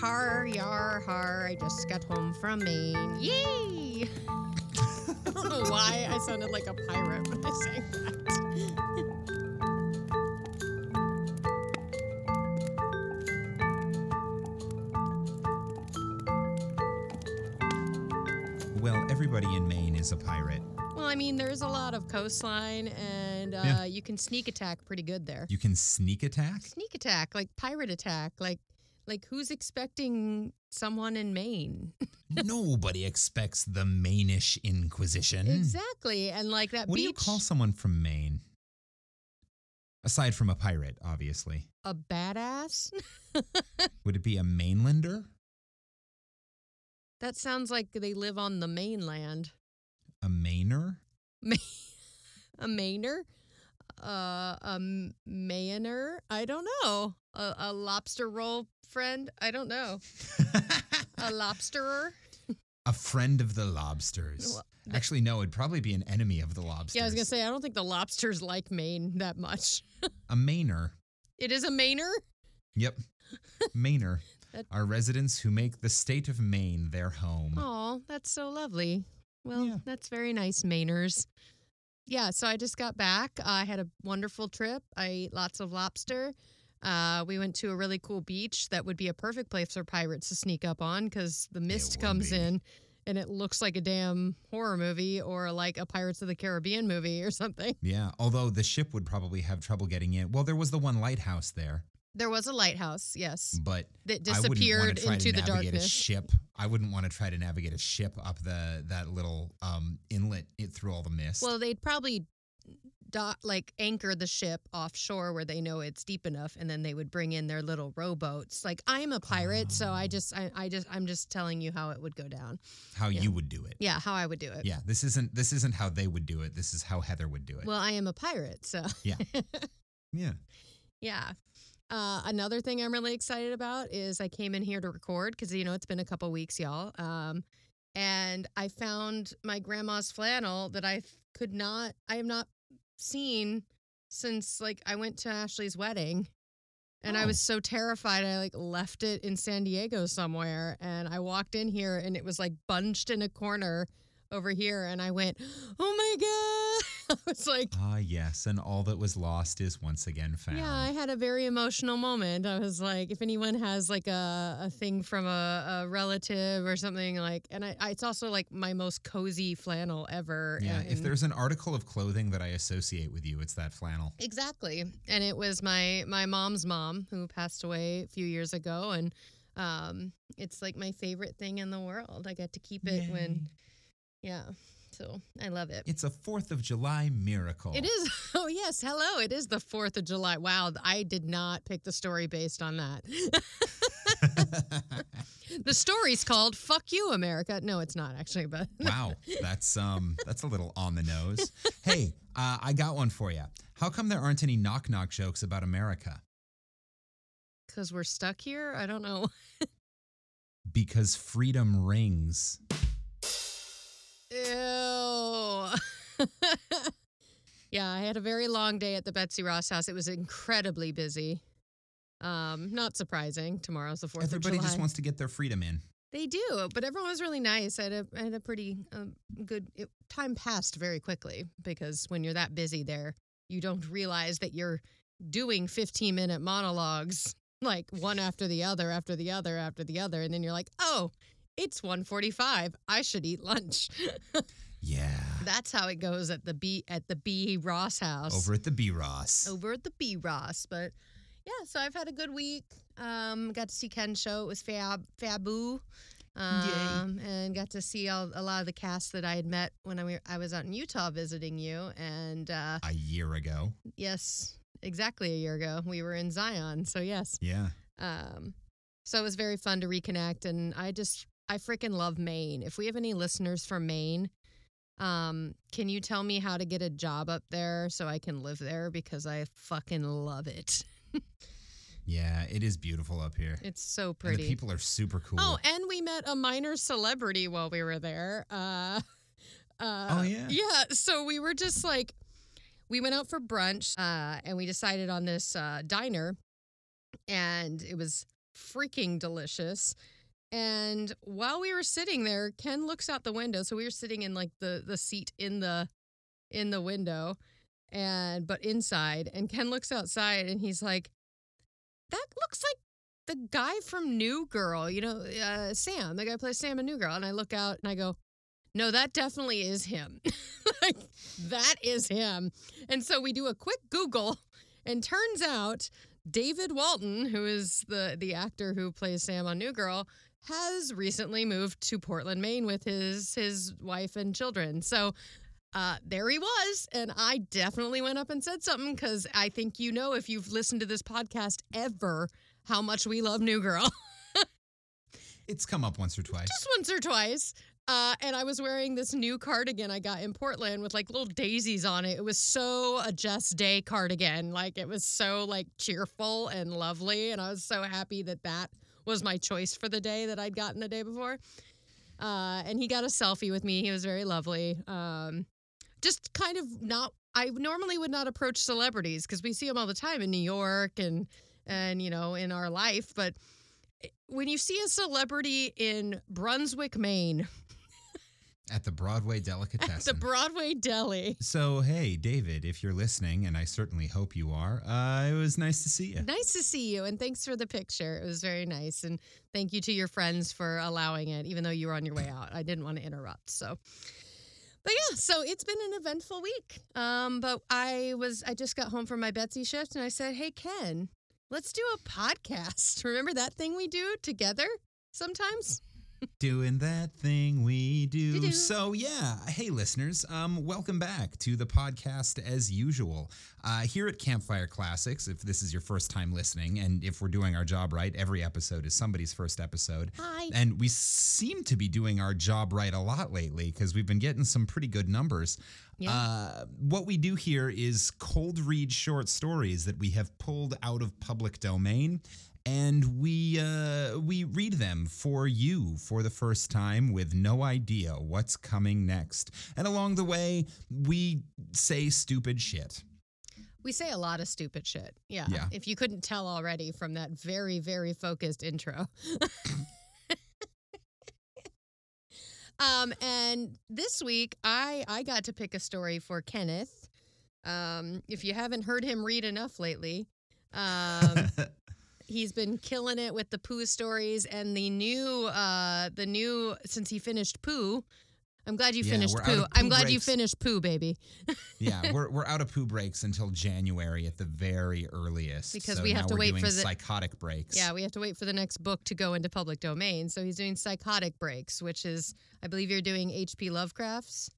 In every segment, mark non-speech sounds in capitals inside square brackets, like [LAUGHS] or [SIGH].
har, yar har. I just got home from Maine. Yay! I don't know why I sounded like a pirate when I sang that. Well, everybody in Maine is a pirate. Well, I mean, there's a lot of coastline, and uh, Yeah. you can sneak attack pretty good there. You can sneak attack? Sneak attack, like pirate attack, like like who's expecting someone in Maine? [LAUGHS] Nobody expects the Mainish Inquisition. exactly, and like that What do you call someone from Maine? Aside from a pirate, obviously. a badass. [LAUGHS] Would it be a mainlander? That sounds like they live on the mainland. A Mainer? Ma- [LAUGHS] a Mainer? Uh, a m- Mayoner? I don't know. A, a lobster roll friend? I don't know. [LAUGHS] A lobsterer? a friend of the lobsters. Well, Actually, no, it'd probably be an enemy of the lobsters. Yeah, I was gonna say I don't think the lobsters like Maine that much. [LAUGHS] A Mainer. It is a Mainer. Yep. [LAUGHS] Mainer That- are residents who make the state of Maine their home. Oh, that's so lovely. Well, Yeah. that's very nice, Mainers. Yeah, so I just got back. I had a wonderful trip. I ate lots of lobster. Uh, we went to a really cool beach that would be a perfect place for pirates to sneak up on because the mist would comes be. in and it looks like a damn horror movie or like a Pirates of the Caribbean movie or something. [LAUGHS] Yeah, although the ship would probably have trouble getting in. Well, there was the one lighthouse there, There was a lighthouse, yes, but that I wouldn't want disappeared to try into to the navigate a darkness. ship. I wouldn't want to try to navigate a ship up the that little um, inlet it, through all the mist. Well, they'd probably dot like anchor the ship offshore where they know it's deep enough, and then they would bring in their little rowboats. Like I'm a pirate, so I Oh. just, I, I just, I'm just telling you how it would go down. how yeah. you would do it. Yeah, how I would do it. Yeah, this isn't this isn't how they would do it. This is how Heather would do it. Well, I am a pirate, so yeah. [LAUGHS] yeah. Uh, another thing I'm really excited about is I came in here to record because you know it's been a couple weeks, y'all. Um, and I found my grandma's flannel that I could not, I have not seen since like I went to Ashley's wedding. And I Oh. was so terrified. I like left it in San Diego somewhere. And I walked in here and it was like bunched in a corner over here. And I went, oh my God. [LAUGHS] I was like, Ah, yes, and all that was lost is once again found. yeah, I had a very emotional moment. I was like, if anyone has like a, a thing from a, a relative or something like, and I, I, it's also like my most cozy flannel ever. Yeah, and- if there's an article of clothing that I associate with you, it's that flannel. exactly, and it was my my mom's mom who passed away a few years ago, and um, it's like my favorite thing in the world. I get to keep it when, yeah, so I love it. It's a 4th of July miracle. It is. [LAUGHS] Oh, yes. Hello. It is the 4th of July. Wow. I did not pick the story based on that. [LAUGHS] the story's called Fuck You, America. No, it's not actually, but [LAUGHS] wow, that's um that's a little on the nose. Hey, uh, I got one for you. How come there aren't any knock knock jokes about America? because we're stuck here. I don't know. Because freedom rings. Ew. [LAUGHS] yeah, I had a very long day at the Betsy Ross house. It was incredibly busy. Um, not surprising. Tomorrow's the 4th Everybody of July. just wants to get their freedom in. They do, but everyone was really nice. I had a, I had a pretty um, good it, time passed very quickly because when you're that busy there, you don't realize that you're doing 15 minute monologues like one after the other after the other after the other and then you're like, "Oh, it's 1:45. I should eat lunch." [LAUGHS] Yeah. That's how it goes at the B at the B Ross house Over at the B Ross. over at the B Ross. But yeah, so I've had a good week. Um, got to see Ken's show. It was Fab Fabu. Um, and got to see all, a lot of the cast that I had met when I, were, I was out in Utah visiting you. And uh, A year ago. yes, exactly a year ago, we were in Zion. So yes, Yeah. um, so it was very fun to reconnect. And I just, I freaking love Maine. If we have any listeners from Maine, um, can you tell me how to get a job up there so I can live there because I fucking love it. [LAUGHS] Yeah, it is beautiful up here. It's so And pretty. the people are super cool. Oh, and we met a minor celebrity while we were there. Uh, [LAUGHS] uh, Oh, yeah? yeah. So we were just like, we went out for brunch, uh, and we decided on this uh, diner, and it was freaking delicious. And while we were sitting there, Ken looks out the window. So we were sitting in like the the seat in the in the window, and but inside. And Ken looks outside, and he's like, "That looks like." the guy from New Girl, you know, uh, Sam, the guy plays Sam in New Girl. And I look out and I go, no, that definitely is him. [LAUGHS] like, that is him. And so we do a quick Google, and turns out David Walton, who is the, the actor who plays Sam on New Girl, has recently moved to Portland, Maine with his his wife and children. So uh, there he was. And I definitely went up and said something because I think you know if you've listened to this podcast ever how much we love New Girl. [LAUGHS] It's come up once or twice. Just once or twice. Uh, and I was wearing this new cardigan I got in Portland with like little daisies on it. It was so a Jess Day cardigan. Like it was so like cheerful and lovely. And I was so happy that that was my choice for the day that I'd gotten the day before. Uh, and he got a selfie with me. He was very lovely. Um, just kind of not. I normally would not approach celebrities because we see them all the time in New York and and you know in our life. But when you see a celebrity in Brunswick, Maine, At the Broadway Delicatessen. at the Broadway Deli, so, hey, David, if you're listening, and I certainly hope you are, uh, it was nice to see you. nice to see you and thanks for the picture. It was very nice and thank you to your friends for allowing it, even though you were on your way [LAUGHS] out. I didn't want to interrupt, so. But yeah, so it's been an eventful week. Um, but I was I just got home from my Betsy shift and I said, "Hey Ken, let's do a podcast. [LAUGHS] Remember that thing we do together sometimes?" Doing that thing we do. Do-do. So yeah, hey listeners, um, welcome back to the podcast as usual. Uh, here at Campfire Classics, if this is your first time listening, and if we're doing our job right, every episode is somebody's first episode. Hi. And we seem to be doing our job right a lot lately because we've been getting some pretty good numbers. Yeah. Uh, what we do here is cold read short stories that we have pulled out of public domain. And we uh, we read them for you for the first time with no idea what's coming next. And along the way, we say stupid shit. We say a lot of stupid shit. Yeah. Yeah. If you couldn't tell already from that very, very focused intro. [LAUGHS] um, and this week I I got to pick a story for Kenneth. Um, if you haven't heard him read enough lately, um, [LAUGHS] he's been killing it with the Pooh stories and the new uh the new since he finished Pooh. I'm glad you Yeah, finished out Pooh. I'm glad you finished Pooh, baby. [LAUGHS] yeah, we're, we're out of poo breaks until January at the very earliest. Because So we have to wait for the- psychotic breaks. Yeah, we have to wait for the next book to go into public domain. So he's doing psychotic breaks, which is, I believe you're doing H.P. Lovecraft's.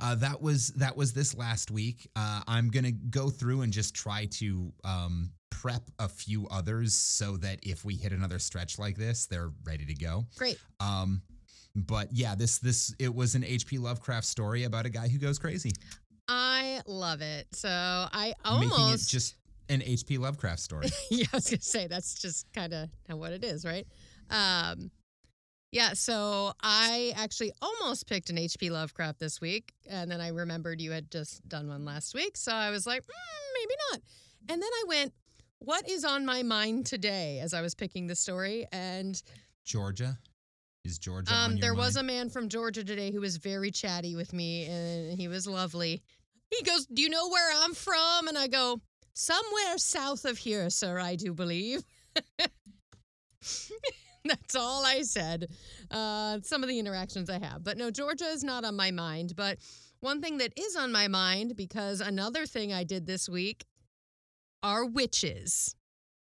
Uh, that was that was this last week. Uh, I'm gonna go through and just try to um, prep a few others so that if we hit another stretch like this, they're ready to go. Great. Um, but yeah, this this it was an H.P. Lovecraft story about a guy who goes crazy, I love it. So I almost just an H.P. Lovecraft story. [LAUGHS] yeah, I was gonna say that's just kind of what it is, right? Um, yeah. So I actually almost picked an H.P. Lovecraft this week, and then I remembered you had just done one last week, so I was like, mm, maybe not. And then I went, "What is on my mind today?" As I was picking the story, and Georgia, is Georgia? on um, there was a man from Georgia today who was very chatty with me, and he was lovely. He goes, "Do you know where I'm from?" And I go, "Somewhere south of here, sir. I do believe." [LAUGHS] That's all I said. Uh, some of the interactions I have, but no, Georgia is not on my mind. But one thing that is on my mind, because another thing I did this week are witches.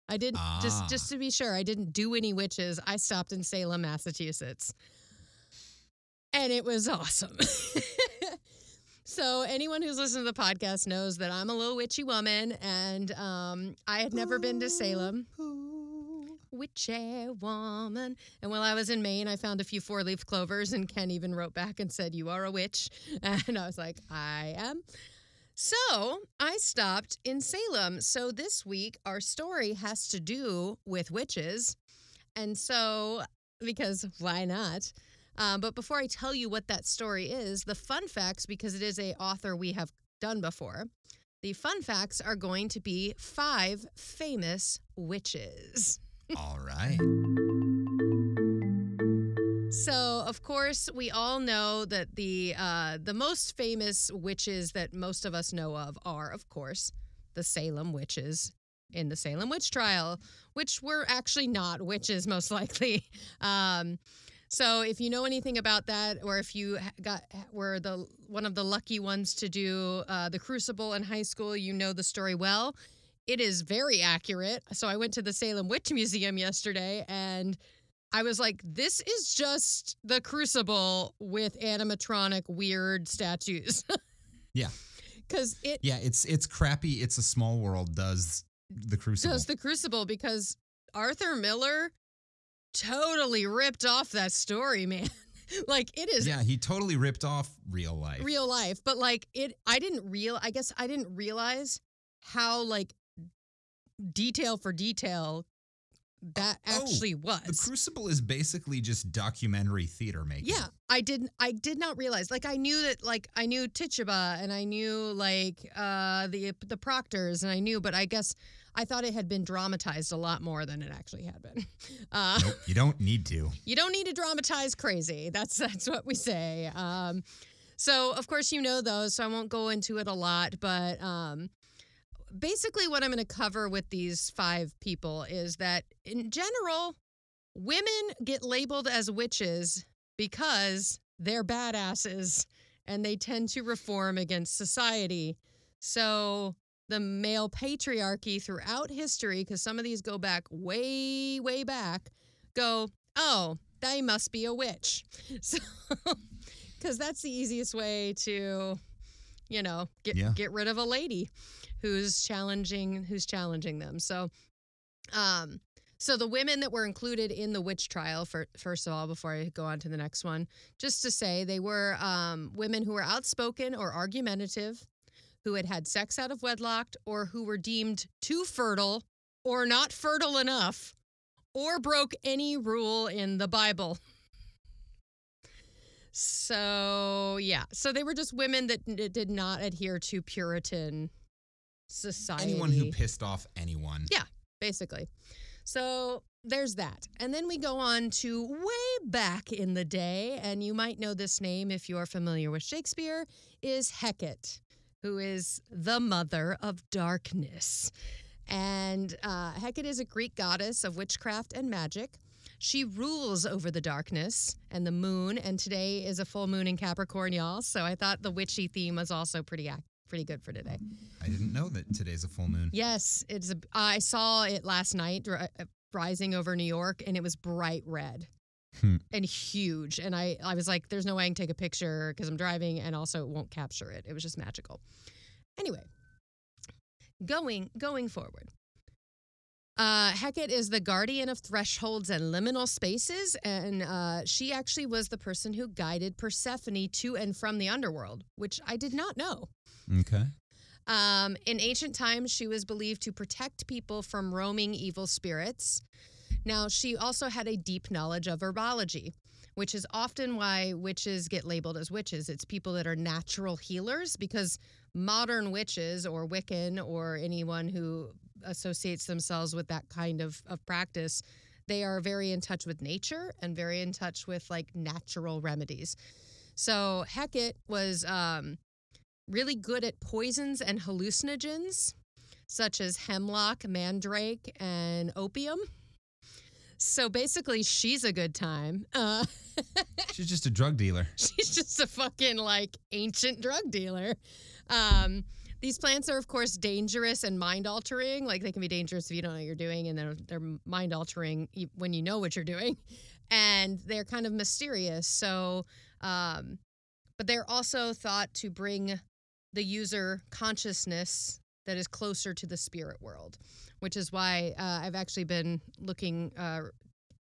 I didn't just Ah. just to be sure, I didn't do any witches. I stopped in Salem, Massachusetts, and it was awesome. [LAUGHS] so anyone who's listened to the podcast knows that I'm a little witchy woman, and um, I had never been to Salem. witchy woman. And while I was in Maine, I found a few four leaf clovers, and Ken even wrote back and said, You are a witch. [LAUGHS] And I was like, I am. So I stopped in Salem. So this week, our story has to do with witches. And so, because why not? Um, but before I tell you what that story is, the fun facts, because it is a author we have done before, the fun facts are going to be five famous witches. All right. So, of course, we all know that the uh, the most famous witches that most of us know of are, of course, the Salem witches in the Salem witch trial, which were actually not witches, most likely. [LAUGHS] Um, so, if you know anything about that, or if you got were the one of the lucky ones to do uh, the Crucible in high school, you know the story well. It is very accurate. So, I went to the Salem Witch Museum yesterday and. I was like, this is just the Crucible with animatronic weird statues. [LAUGHS] Yeah. Because it Yeah, it's it's crappy. It's a small world. Does the Crucible? does the Crucible because Arthur Miller totally ripped off that story, man. [LAUGHS] like it is yeah, he totally ripped off real life. real life, but like it I didn't real I guess I didn't realize how like detail for detail that Oh, actually the. Crucible is basically just documentary theater making. Yeah, I didn't. I did not realize. Like, I knew that. Like, I knew Tituba, and I knew like uh, the the Proctors, and I knew, but I guess I thought it had been dramatized a lot more than it actually had been. [LAUGHS] Uh, Nope, you don't need to. [LAUGHS] you don't need to dramatize crazy. That's that's what we say. Um, so of course you know those, so I won't go into it a lot. But um, basically, what I'm going to cover with these five people is that in general, women get labeled as witches because they're badasses and they tend to reform against society. So the male patriarchy throughout history, because some of these go back way, way back, go, oh, they must be a witch. [LAUGHS] So, because that's the easiest way to, you know, get Yeah. get rid of a lady who's challenging who's challenging them. So, um, so the women that were included in the witch trial, for, first of all, before I go on to the next one, just to say they were um, women who were outspoken or argumentative, who had had sex out of wedlock, or who were deemed too fertile or not fertile enough, or broke any rule in the Bible. [LAUGHS] So, yeah. So they were just women that did not adhere to Puritan society. Anyone who pissed off anyone. Yeah. basically. So there's that. And then we go on to way back in the day, and you might know this name if you're familiar with Shakespeare, is Hecate, who is the mother of darkness. And uh, Hecate is a Greek goddess of witchcraft and magic. She rules over the darkness and the moon, and today is a full moon in Capricorn, y'all. So I thought the witchy theme was also pretty ac- pretty good for today. I didn't know that today's a full moon. Yes, it's a. I saw it last night uh, rising over New York, and it was bright red Hmm. and huge. And I, I was like, "There's no way I can take a picture because I'm driving, and also it won't capture it." It was just magical. Anyway, going going forward. Uh, Hecate is the guardian of thresholds and liminal spaces, and uh, she actually was the person who guided Persephone to and from the underworld, which I did not know. Okay. Um, in ancient times, she was believed to protect people from roaming evil spirits. Now, she also had a deep knowledge of herbology, which is often why witches get labeled as witches. It's people that are natural healers because modern witches or Wiccan or anyone who associates themselves with that kind of, of practice, they are very in touch with nature and very in touch with like natural remedies. So Hecate was um, really good at poisons and hallucinogens, such as hemlock, mandrake, and opium. So basically, she's a good time. Uh, [LAUGHS] She's just a drug dealer. she's just a fucking like ancient drug dealer. Um, these plants are, of course, dangerous and mind altering. Like they can be dangerous if you don't know what you're doing, and they're they're mind altering when you know what you're doing, [LAUGHS] and they're kind of mysterious. So, um, but they're also thought to bring the user consciousness that is closer to the spirit world, which is why uh, I've actually been looking, uh,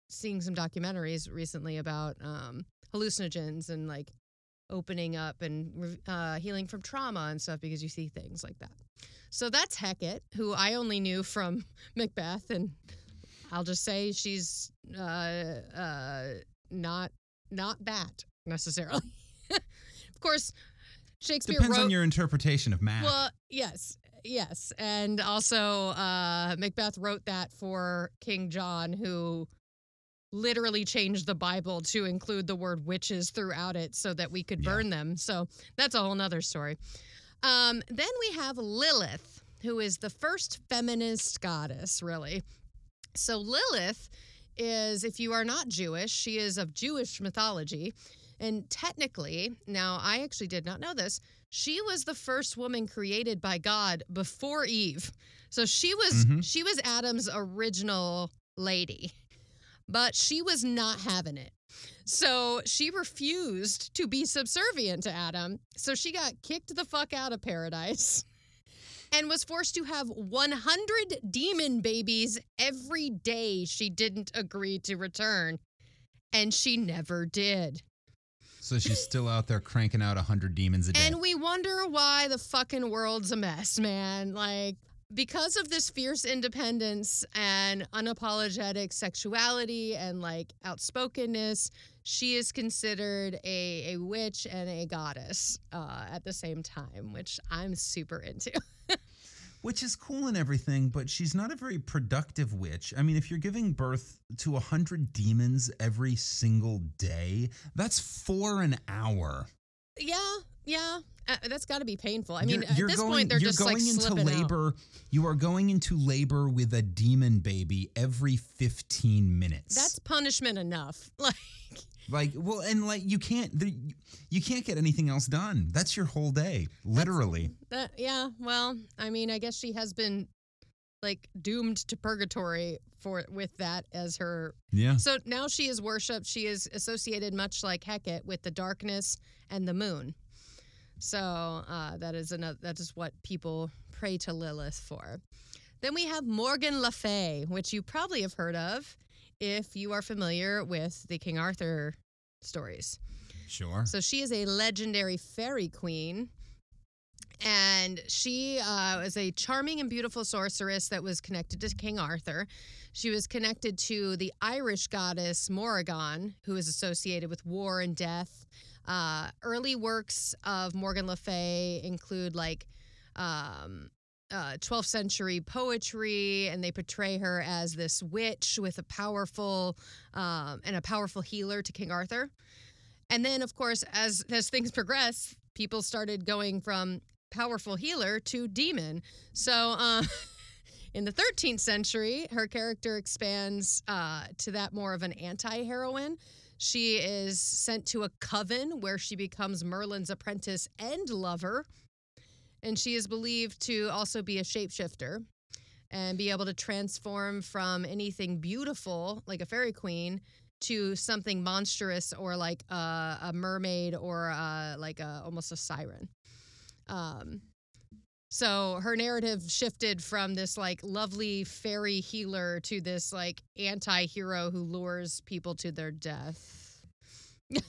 seeing some documentaries recently about um, hallucinogens and like opening up and uh, healing from trauma and stuff because you see things like that. So that's Hecate, who I only knew from [LAUGHS] Macbeth, and I'll just say she's uh, uh, not not that necessarily. [LAUGHS] of course, Shakespeare Depends wrote. on your interpretation of Mac. well, yes, yes, and also uh, Macbeth wrote that for King John, who literally changed the Bible to include the word witches throughout it so that we could Yeah. burn them. So that's a whole nother story. Um, then we have Lilith, who is the first feminist goddess, really. So Lilith is, if you are not Jewish, she is of Jewish mythology. And technically, now I actually did not know this, she was the first woman created by God before Eve. So she was Mhm. she was Adam's original lady. But she was not having it. So she refused to be subservient to Adam. So she got kicked the fuck out of paradise and was forced to have 100 demon babies every day she didn't agree to return. And she never did. so she's still out there cranking out 100 demons a day. And we wonder why the fucking world's a mess, man. Like, because of this fierce independence and unapologetic sexuality and like outspokenness, she is considered a, a witch and a goddess uh, at the same time, which I'm super into. [LAUGHS] Which is cool and everything, but she's not a very productive witch. I mean, if you're giving birth to a hundred demons every single day, that's four an hour. yeah, yeah. Uh, that's got to be painful. I mean, You're- at you're this going, point, they're just going like into slipping out. labor. You are going into labor with a demon baby every 15 minutes. That's punishment enough. [LAUGHS] Like, like, well, and like you can't, you can't get anything else done. That's your whole day, literally. That yeah, well, I mean, I guess she has been like doomed to purgatory for with that as her. Yeah. So now she is worshipped. She is associated much like Hecate with the darkness and the moon. So uh, that is another. That is what people pray to Lilith for. Then we have Morgan Le Fay, which you probably have heard of if you are familiar with the King Arthur stories. Sure. So she is a legendary fairy queen. And she uh, was a charming and beautiful sorceress that was connected to King Arthur. She was connected to the Irish goddess Morrigan, who is associated with war and death. Uh, early works of Morgan Le Fay include like um, uh, 12th century poetry, and they portray her as this witch with a powerful um, and a powerful healer to King Arthur. And then, of course, as as things progress, people started going from powerful healer to demon. So, uh, [LAUGHS] in the 13th century, her character expands uh, to that more of an anti-heroine. She is sent to a coven where she becomes Merlin's apprentice and lover, and she is believed to also be a shapeshifter and be able to transform from anything beautiful like a fairy queen to something monstrous or like a, a mermaid or uh like a, almost a siren. Um, so her narrative shifted from this like lovely fairy healer to this like anti-hero who lures people to their death. [LAUGHS]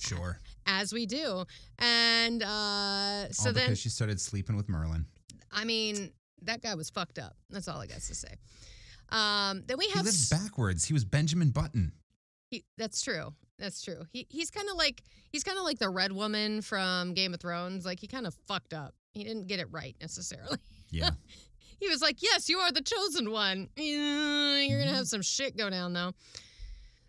Sure. As we do. And uh so all then because she started sleeping with Merlin. I mean, that guy was fucked up. That's all I got to say. Um then we He have lived s- backwards. He was Benjamin Button. He, that's true. That's true. He he's kind of like he's kind of like the red woman from Game of Thrones. Like he kind of fucked up. He didn't get it right necessarily. Yeah. [LAUGHS] He was like, "Yes, you are the chosen one. [LAUGHS] You're gonna have some shit go down though."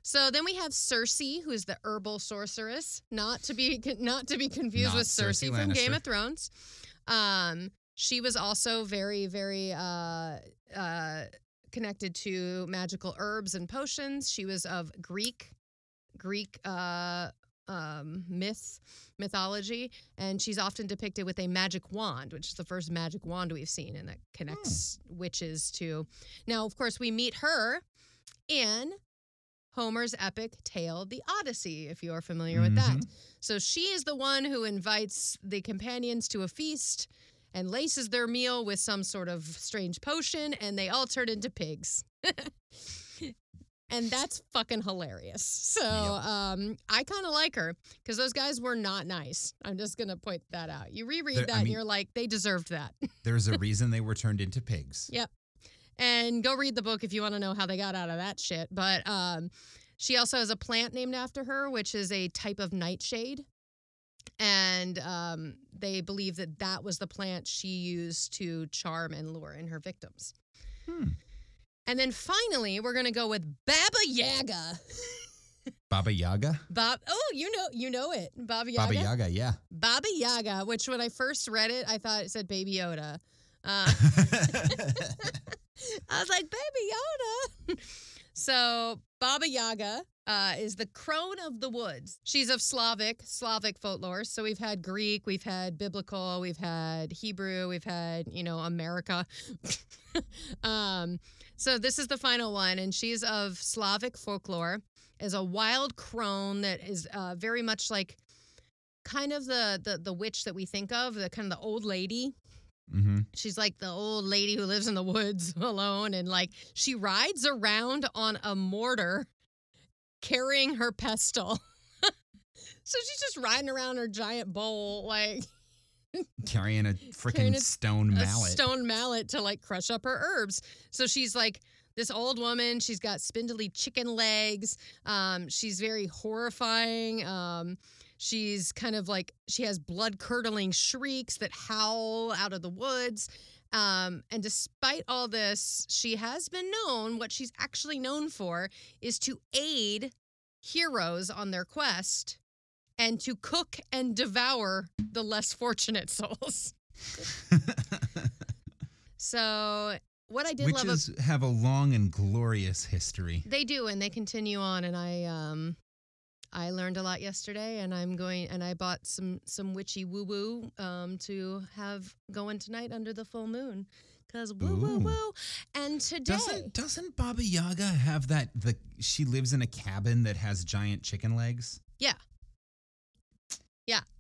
So then we have Circe, who is the herbal sorceress, not to be [LAUGHS] not to be confused Not with Cersei, Cersei from Game of Thrones. Um, she was also very, very uh, uh, connected to magical herbs and potions. She was of Greek Greek uh, um, myth mythology, and she's often depicted with a magic wand, which is the first magic wand we've seen, and that connects witches to. Now, of course, we meet her in Homer's epic tale, The Odyssey, if you are familiar with that. Mhm. So she is the one who invites the companions to a feast and laces their meal with some sort of strange potion, and they all turn into pigs. [LAUGHS] and that's fucking hilarious. So um, I kind of like her because those guys were not nice. I'm just gonna point that out. You reread There- I that and mean- you're like, they deserved that. [LAUGHS] There's a reason they were turned into pigs. Yep. And go read the book if you want to know how they got out of that shit. But um, she also has a plant named after her, which is a type of nightshade. And um, they believe that that was the plant she used to charm and lure in her victims. Hmm. And then finally, we're gonna go with Baba Yaga. Baba Yaga? Bob, oh, you know, you know it, Baba Yaga. Baba Yaga, yeah. Baba Yaga. Which when I first read it, I thought it said Baby Yoda. Uh, [LAUGHS] I was like, Baby Yoda. [LAUGHS] so Baba Yaga uh, is the crone of the woods. She's of Slavic, Slavic folklore. So we've had Greek, we've had biblical, we've had Hebrew, we've had, you know, America. [LAUGHS] um, so this is the final one, and she's of Slavic folklore. Is a wild crone that is uh, very much like kind of the, the the witch that we think of, the kind of the old lady hmm She's like the old lady who lives in the woods [LAUGHS] alone and like she rides around on a mortar carrying her pestle. [LAUGHS] so she's just riding around her giant bowl like [LAUGHS] Carrying a freaking stone a mallet. stone mallet to like crush up her herbs. So she's like this old woman. She's got spindly chicken legs. Um, she's very horrifying. Um, she's kind of like she has blood curdling shrieks that howl out of the woods. Um, and despite all this, she has been known. What she's actually known for is to aid heroes on their quest and to cook and devour the less fortunate [LAUGHS] souls. So what I did love ab- Witches have a long and glorious history. they do and they continue on and I um I learned a lot yesterday and I'm going and I bought some some witchy woo woo um to have going tonight under the full moon cuz woo woo woo and today Doesn't doesn't Baba Yaga have that the she lives in a cabin that has giant chicken legs? Yeah,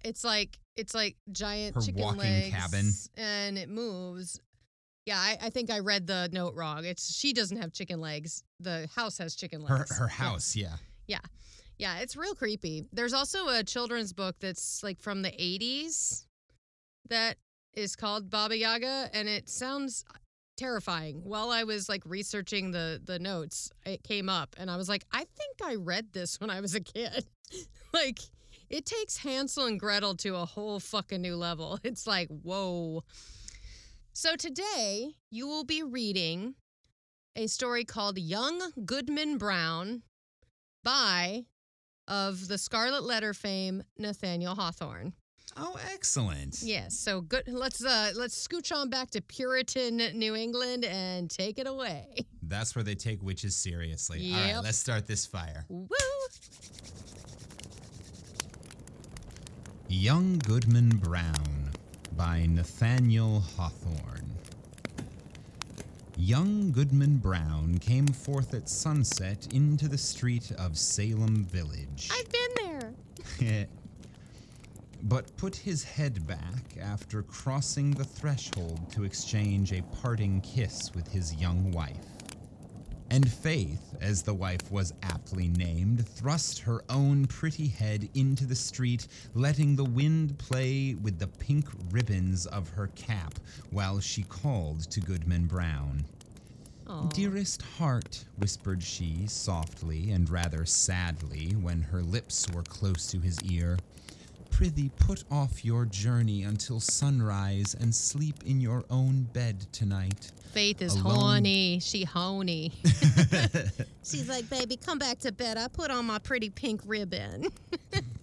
it's like it's like giant Her chicken walking legs cabin. and it moves. Yeah, I, I think I read the note wrong. It's she doesn't have chicken legs. The house has chicken Her legs. her house, Yeah. yeah. Yeah, it's real creepy. There's also a children's book that's like from the 80s that is called Baba Yaga and it sounds terrifying. While I was like researching the the notes, it came up and I was like, I think I read this when I was a kid. [LAUGHS] like it takes Hansel and Gretel to a whole fucking new level. [LAUGHS] It's like, whoa. So today you will be reading a story called Young Goodman Brown by of the Scarlet Letter fame Nathaniel Hawthorne. Oh, excellent. Yes, so good. Let's uh let's scooch on back to Puritan New England and take it away. That's where they take witches seriously. All right, let's start this fire. Woo! Young Goodman Brown by Nathaniel Hawthorne. Young Goodman Brown came forth at sunset into the street of Salem Village. I've been there. [LAUGHS] but put his head back after crossing the threshold to exchange a parting kiss with his young wife. And Faith, as the wife was aptly named, thrust her own pretty head into the street, letting the wind play with the pink ribbons of her cap while she called to Goodman Brown. Aw. Dearest heart, whispered she softly and rather sadly when her lips were close to his ear, prithee put off your journey until sunrise and sleep in your own bed tonight. Faith is Alone. horny. She horny. [LAUGHS] [LAUGHS] She's like, baby, come back to bed. I put on my pretty pink ribbon. [LAUGHS]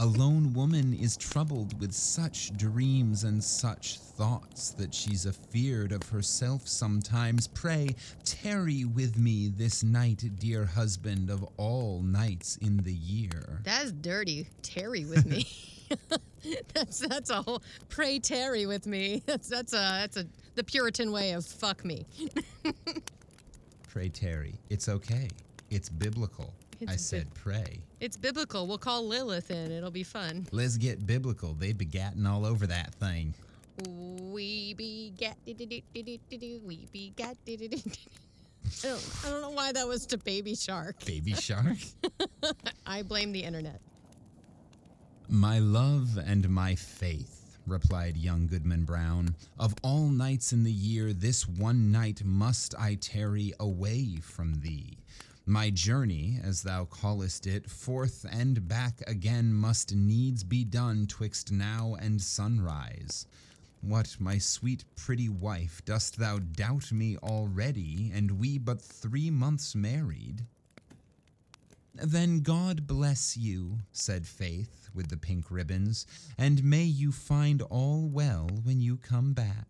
A lone woman is troubled with such dreams and such thoughts that she's afeard of herself sometimes. Pray, tarry with me this night, dear husband of all nights in the year. That's dirty. Tarry with me. [LAUGHS] that's that's a whole pray tarry with me. [LAUGHS] That's that's a that's a the Puritan way of fuck me. [LAUGHS] Pray, tarry. It's okay. It's biblical. I said pray. It's biblical. We'll call Lilith in. It'll be fun. Let's get biblical. They begatting all over that thing. We be gat we be gat I don't, I don't know why that was to Baby Shark. Baby shark. I blame the internet. My love and my faith, replied young Goodman Brown. Of all nights in the year, this one night must I tarry away from thee. My journey, as thou callest it, forth and back again must needs be done twixt now and sunrise. What, my sweet pretty wife, dost thou doubt me already, and we but three months married? Then God bless you, said Faith with the pink ribbons, and may you find all well when you come back.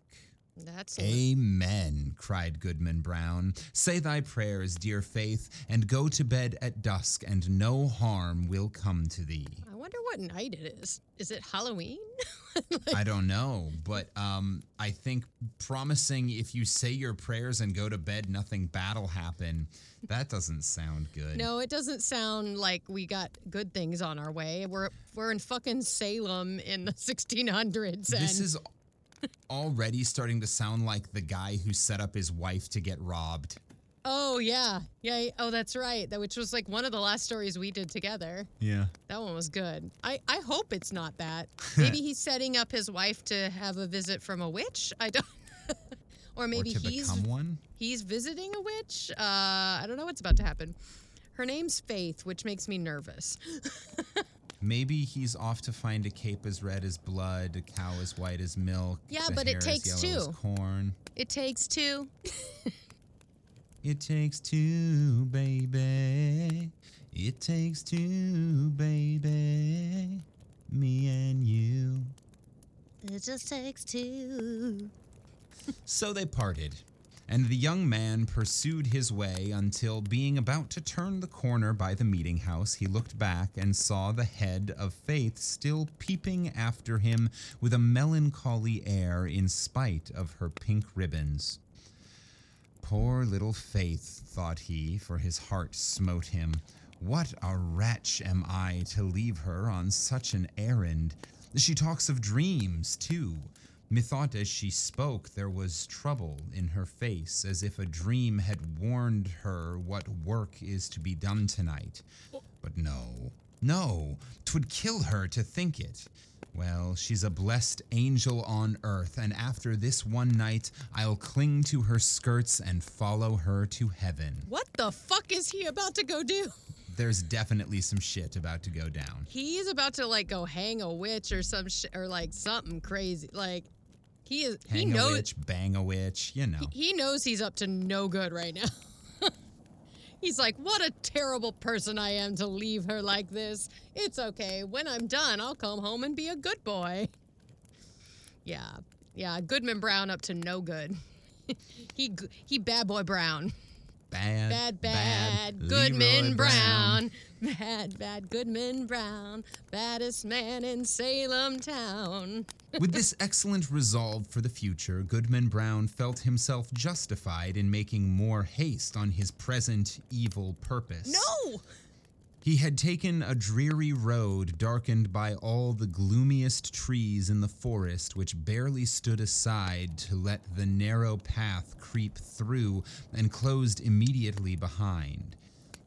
That's it. Amen, cried Goodman Brown. Say thy prayers, dear Faith, and go to bed at dusk, and no harm will come to thee. I wonder what night it is. Is it Halloween? [LAUGHS] I don't know, but um, I think promising if you say your prayers and go to bed, nothing bad'll happen. That doesn't sound good. no, it doesn't sound like we got good things on our way. We're we're in fucking Salem in the 1600s. This is already starting to sound like the guy who set up his wife to get robbed. oh yeah, yeah. Oh, that's right. That which was like one of the last stories we did together. Yeah. That one was good. I, I hope it's not that. [LAUGHS] Maybe he's setting up his wife to have a visit from a witch. I don't. [LAUGHS] or maybe or to he's become one. he's visiting a witch. Uh, I don't know what's about to happen. Her name's Faith, which makes me nervous. [LAUGHS] Maybe he's off to find a cape as red as blood, a cow as white as milk. Yeah, but it takes as two. corn. It takes two. [LAUGHS] It takes two, baby. It takes two, baby. Me and you. It just takes two. So they parted, and the young man pursued his way until, being about to turn the corner by the meeting house, he looked back and saw the head of Faith still peeping after him with a melancholy air in spite of her pink ribbons. Poor little Faith, thought he, for his heart smote him. What a wretch am I to leave her on such an errand? She talks of dreams, too. Methought as she spoke there was trouble in her face, as if a dream had warned her what work is to be done tonight. But no, no, 'twould kill her to think it. Well, she's a blessed angel on earth, and after this one night, I'll cling to her skirts and follow her to heaven. What the fuck is he about to go do? There's definitely some shit about to go down. He's about to like go hang a witch or some shit or like something crazy. Like he is. he Hang a knows. witch, bang a witch, you know. He knows he's up to no good right now. [LAUGHS] he's like, what a terrible person I am to leave her like this. It's okay. When I'm done, I'll come home and be a good boy. [LAUGHS] Yeah, yeah. Goodman Brown up to no good. [LAUGHS] he he bad boy Brown. Bad, Bad, bad, Leroy Goodman Brown. Bad, bad Goodman Brown. Baddest man in Salem town. With this excellent resolve for the future, Goodman Brown felt himself justified in making more haste on his present evil purpose. No! He had taken a dreary road darkened by all the gloomiest trees in the forest, which barely stood aside to let the narrow path creep through and closed immediately behind.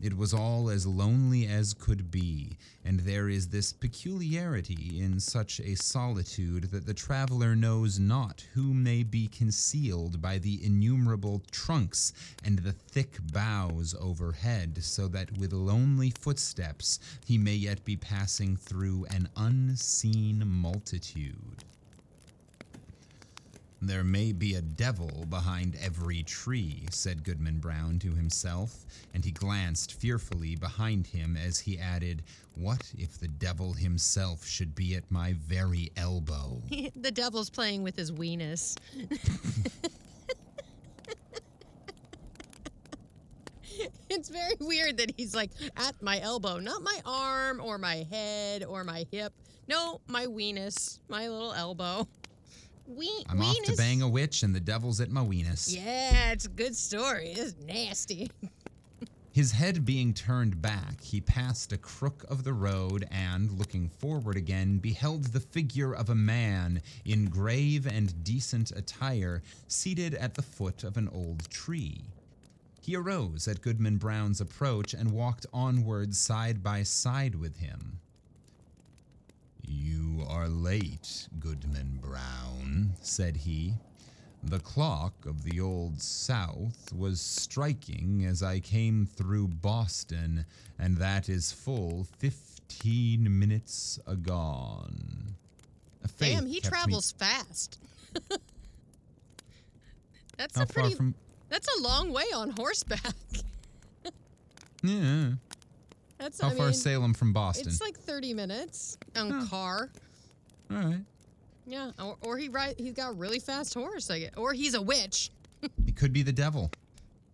It was all as lonely as could be, and there is this peculiarity in such a solitude that the traveler knows not who may be concealed by the innumerable trunks and the thick boughs overhead, so that with lonely footsteps he may yet be passing through an unseen multitude. There may be a devil behind every tree, said Goodman Brown to himself, and he glanced fearfully behind him as he added, What if the devil himself should be at my very elbow? [LAUGHS] the devil's playing with his weenus. [LAUGHS] it's very weird that he's like at my elbow, not my arm or my head or my hip. No, my weenus, my little elbow. We- I'm off to bang a witch, and the devil's at my weenus. Yeah, it's a good story. It's nasty. [LAUGHS] His head being turned back, he passed a crook of the road and, looking forward again, beheld the figure of a man in grave and decent attire seated at the foot of an old tree. He arose at Goodman Brown's approach and walked onward side by side with him. You are late, Goodman Brown, said he. The clock of the Old South was striking as I came through Boston, and that is full fifteen minutes agone. Faith Damn, he kept me- travels fast. [LAUGHS] that's How a pretty. from? That's a long way on horseback. [LAUGHS] Yeah. That's How I far mean, is Salem from Boston? It's like 30 minutes on car. All right. Yeah, or, or he ride he's got a really fast horse, I guess. or he's a witch. [LAUGHS] It could be the devil.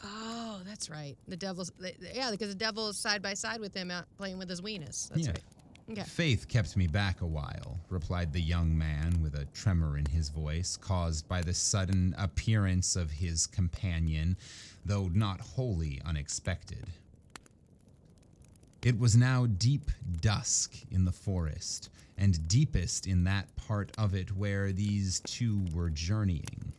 Oh, that's right. The devil's yeah, because the devil is side by side with him out playing with his weenus. That's Yeah. right. Okay. Faith kept me back a while, replied the young man with a tremor in his voice, caused by the sudden appearance of his companion, though not wholly unexpected. It was now deep dusk in the forest, and deepest in that part of it where these two were journeying.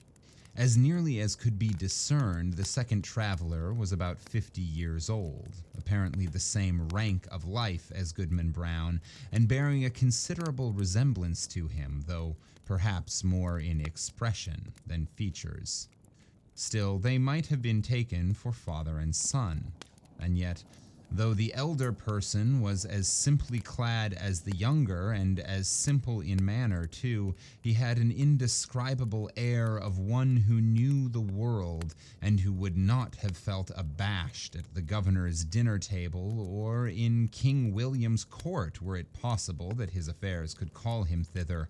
As nearly as could be discerned, the second traveler was about 50 years old, apparently the same rank of life as Goodman Brown, and bearing a considerable resemblance to him, though perhaps more in expression than features. Still, they might have been taken for father and son, and yet, though the elder person was as simply clad as the younger and as simple in manner too, he had an indescribable air of one who knew the world and who would not have felt abashed at the governor's dinner table or in King William's court were it possible that his affairs could call him thither.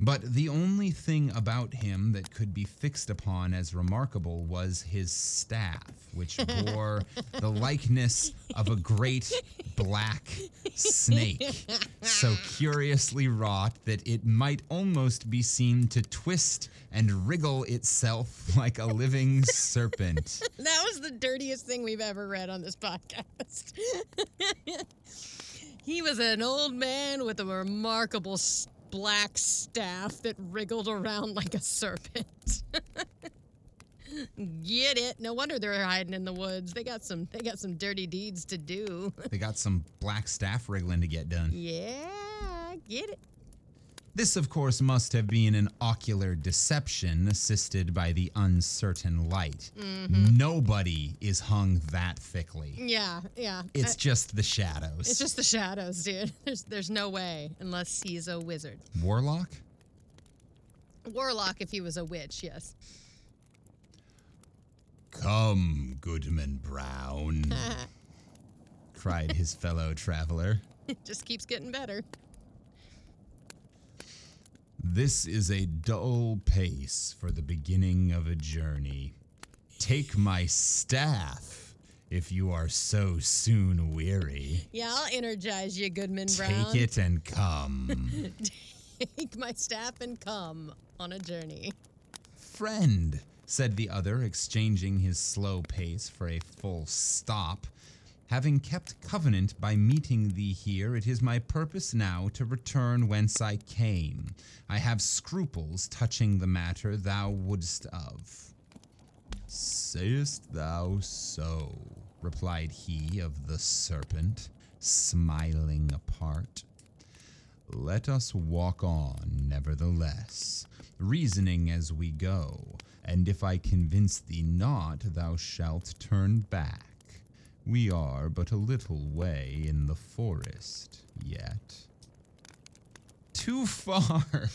But the only thing about him that could be fixed upon as remarkable was his staff, which [LAUGHS] bore the likeness of a great black snake, so curiously wrought that it might almost be seen to twist and wriggle itself like a living serpent. [LAUGHS] That was the dirtiest thing we've ever read on this podcast. [LAUGHS] he was an old man with a remarkable s- black staff that wriggled around like a serpent. [LAUGHS] Get it? No wonder they're hiding in the woods. They got some they got some dirty deeds to do. They got some black staff wriggling to get done. [LAUGHS] yeah, get it. This, of course, must have been an ocular deception assisted by the uncertain light. Nobody is hung that thickly. Yeah, yeah. It's Uh, just the shadows. it's just the shadows, dude. [LAUGHS] There's there's no way unless he's a wizard. Warlock? Warlock if he was a witch, yes. Come, Goodman Brown, [LAUGHS] cried his fellow traveler. [LAUGHS] it just keeps getting better. This is a dull pace for the beginning of a journey. Take my staff if you are so soon weary. Yeah, I'll energize you, Goodman Brown. Take it and come. [LAUGHS] Take my staff and come on a journey. Friend, said the other, exchanging his slow pace for a full stop. Having kept covenant by meeting thee here, it is my purpose now to return whence I came. I have scruples touching the matter thou wouldst of. Sayest thou so? replied he of the serpent, smiling apart. Let us walk on, nevertheless, reasoning as we go, and if I convince thee not, thou shalt turn back. We are but a little way in the forest yet. Too far. [LAUGHS]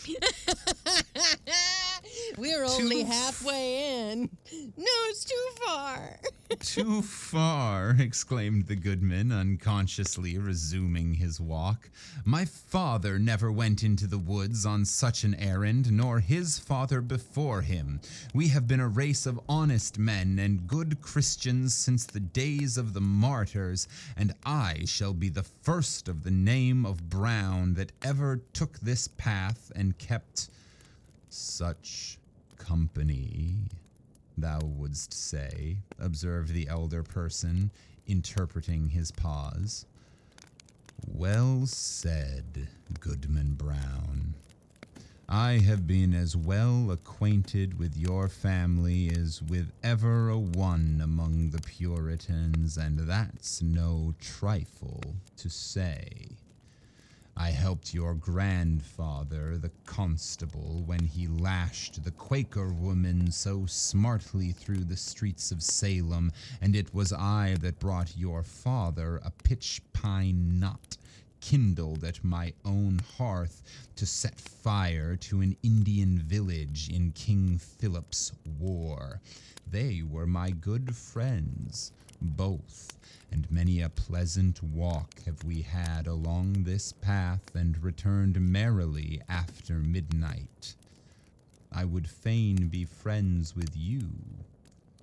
We're only Too halfway in. No, it's too far. [LAUGHS] Too far, exclaimed the goodman, unconsciously resuming his walk. My father never went into the woods on such an errand, nor his father before him. We have been a race of honest men and good Christians since the days of the martyrs, and I shall be the first of the name of Brown that ever took this path and kept such company. thou wouldst say, observed the elder person, interpreting his pause. Well said, Goodman Brown. I have been as well acquainted with your family as with ever a one among the Puritans, and that's no trifle to say. I helped your grandfather, the constable, when he lashed the Quaker woman so smartly through the streets of Salem, and it was I that brought your father a pitch pine knot kindled at my own hearth to set fire to an Indian village in King Philip's war. They were my good friends, both, and many a pleasant walk have we had along this path and returned merrily after midnight. I would fain be friends with you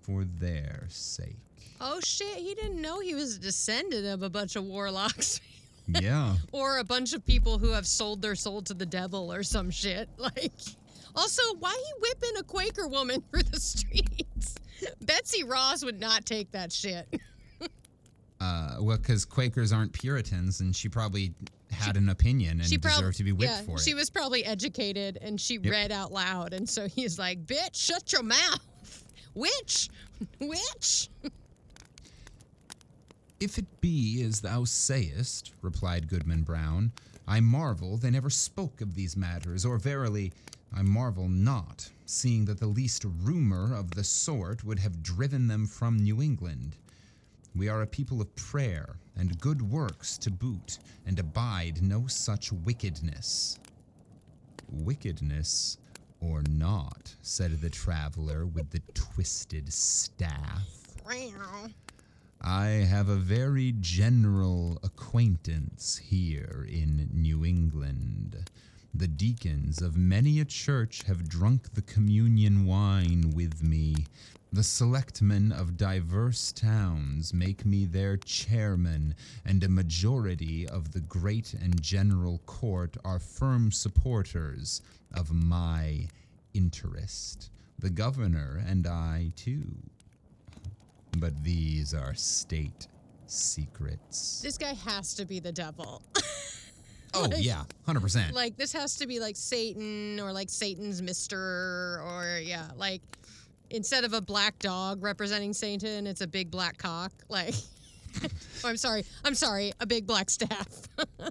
for their sake. Oh shit, he didn't know he was a descendant of a bunch of warlocks. [LAUGHS] Yeah. or a bunch of people who have sold their soul to the devil or some shit. [LAUGHS] Like, also, why he whipping a Quaker woman [LAUGHS] through the streets? [LAUGHS] Betsy Ross would not take that shit. [LAUGHS] Uh, well, because Quakers aren't Puritans, and she probably had an opinion and she deserved to be whipped yeah, for it. she was probably educated and she Yep. read out loud, and so he's like, "Bitch, shut your mouth, witch, witch." [LAUGHS] If it be as thou sayest, replied Goodman Brown, I marvel they never spoke of these matters, or verily, I marvel not, seeing that the least rumor of the sort would have driven them from New England. We are a people of prayer and good works to boot, and abide no such wickedness. Wickedness or not, said the traveler with the twisted staff. I have a very general acquaintance here in New England. The deacons of many a church have drunk the communion wine with me. The selectmen of diverse towns make me their chairman, and a majority of the great and general court are firm supporters of my interest. The governor and I, too. But these are state secrets. This guy has to be the devil. [LAUGHS] [LAUGHS] Oh, Like- yeah, 100%. like this has to be like Satan or like Satan's Mister or yeah, like instead of a black dog representing Satan, it's a big black cock. Like, oh, [LAUGHS] I'm sorry, I'm sorry, a big black staff.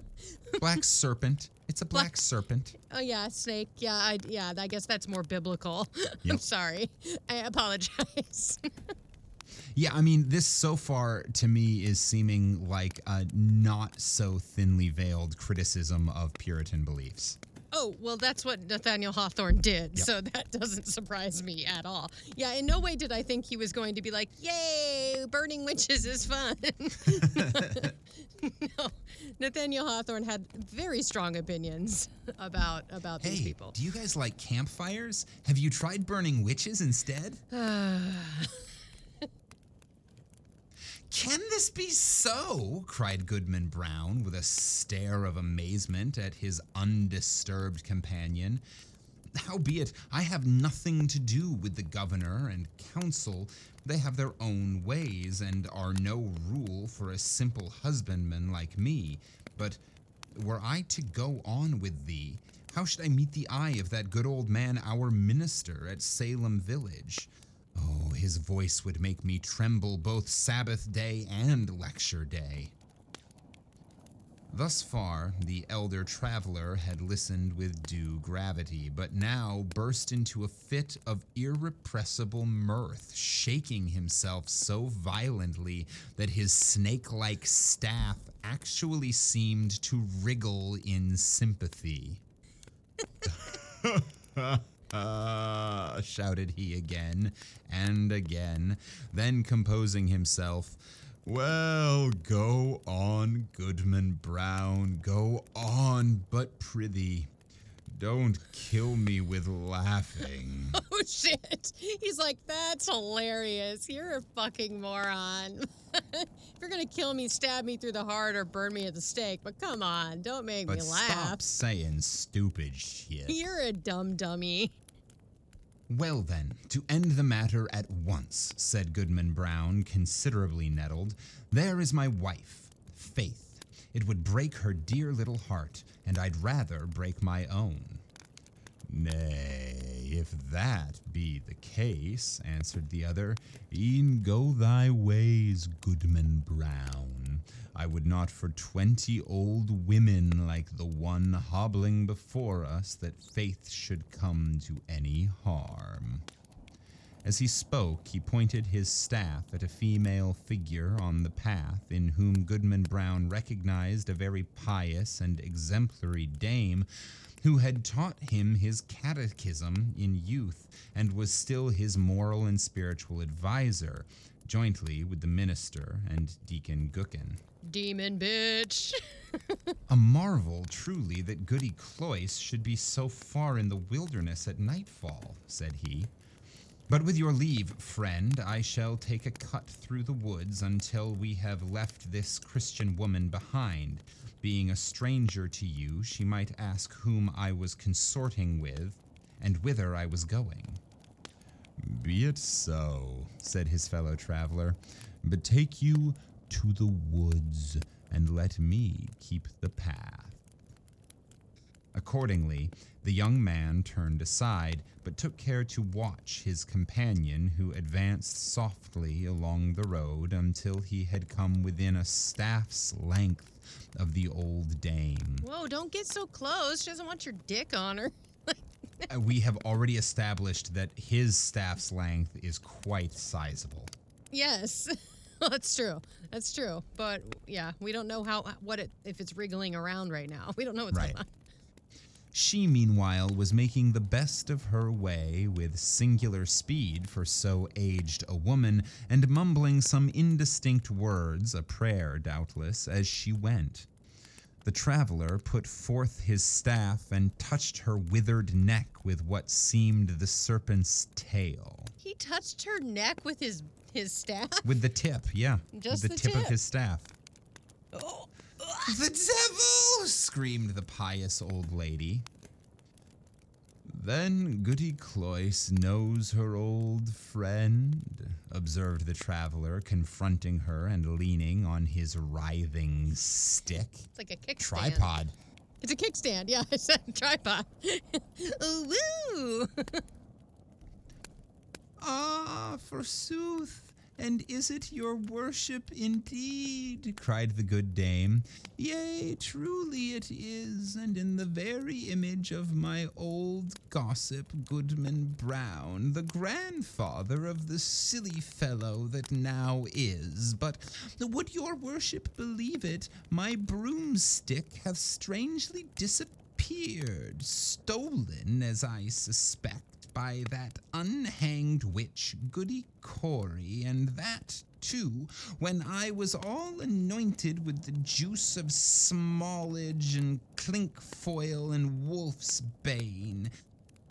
[LAUGHS] black serpent. It's a black serpent. oh yeah, snake. Yeah, I yeah, I guess that's more biblical. I'm sorry, I apologize. Yeah, I mean, this so far to me is seeming like a not so thinly veiled criticism of Puritan beliefs. Oh, well, that's what Nathaniel Hawthorne did, Yep. so [LAUGHS] that doesn't surprise me at all. Yeah, in no way did I think he was going to be like, yay, burning witches is fun. [LAUGHS] no, Nathaniel Hawthorne had very strong opinions about about these Hey, people. do you guys like campfires? Have you tried burning witches instead? [SIGHS] [LAUGHS] Can this be so? cried Goodman Brown with a stare of amazement at his undisturbed companion. Howbeit, I have nothing to do with the governor and council. They have their own ways and are no rule for a simple husbandman like me. But were I to go on with thee, how should I meet the eye of that good old man, our minister at Salem village? Oh, his voice would make me tremble both Sabbath day and lecture day. Thus far, the elder traveler had listened with due gravity, but now burst into a fit of irrepressible mirth, shaking himself so violently that his snake like staff actually seemed to wriggle in sympathy. [LAUGHS] Ah, shouted he again and again, then composing himself, Well, go on, Goodman Brown, go on, but prithee, don't kill me with laughing. [LAUGHS] [LAUGHS] Shit! He's like, that's hilarious. You're a fucking moron. [LAUGHS] if you're gonna kill me, stab me through the heart or burn me at the stake. But come on, don't make But me laugh. stop saying stupid shit. [LAUGHS] You're a dumb dummy. Well, then, to end the matter at once, said Goodman Brown, considerably nettled, there is my wife, Faith. It would break her dear little heart, and I'd rather break my own. Nay, if that be the case, answered the other, e'en go thy ways, Goodman Brown. I would not for twenty old women like the one hobbling before us that faith should come to any harm. As he spoke, he pointed his staff at a female figure on the path, in whom Goodman Brown recognized a very pious and exemplary dame who had taught him his catechism in youth and was still his moral and spiritual adviser, jointly with the minister and Deacon Gookin. Demon bitch. A marvel, truly, that Goody Cloyce should be so far in the wilderness at nightfall, said he. But with your leave, friend, I shall take a cut through the woods until we have left this Christian woman behind. Being a stranger to you, she might ask whom I was consorting with and whither I was going. Be it so, said his fellow traveler, but take you to the woods and let me keep the path. Accordingly, the young man turned aside, but took care to watch his companion, who advanced softly along the road until he had come within a staff's length of the old dame. Whoa, don't get so close. She doesn't want your dick on her. Uh, we have already established that his staff's length is quite sizable. Yes. [LAUGHS] That's true. That's true. But yeah, we don't know how what it if it's wriggling around right now. We don't know what's Right. going on. She, meanwhile, was making the best of her way with singular speed for so aged a woman, and mumbling some indistinct words, a prayer doubtless, as she went. The traveler put forth his staff and touched her withered neck with what seemed the serpent's tail. He touched her neck with his his staff. With the tip, yeah. Just with the, the tip, of his staff. Oh. The devil! Screamed the pious old lady. Then Goody Cloyce knows her old friend, observed the traveler, confronting her and leaning on his writhing stick. It's like a kickstand. Tripod. It's a kickstand. Yeah, [LAUGHS] I said tripod. [LAUGHS] Ooh, woo! [LAUGHS] Ah, forsooth, and is it your worship indeed? cried the good dame. Yea, truly it is, and in the very image of my old gossip Goodman Brown, the grandfather of the silly fellow that now is. But would your worship believe it, my broomstick hath strangely disappeared, stolen, as I suspect by that unhanged witch, Goody Cory, and that, too, when I was all anointed with the juice of smallage and cinquefoil and wolf's bane,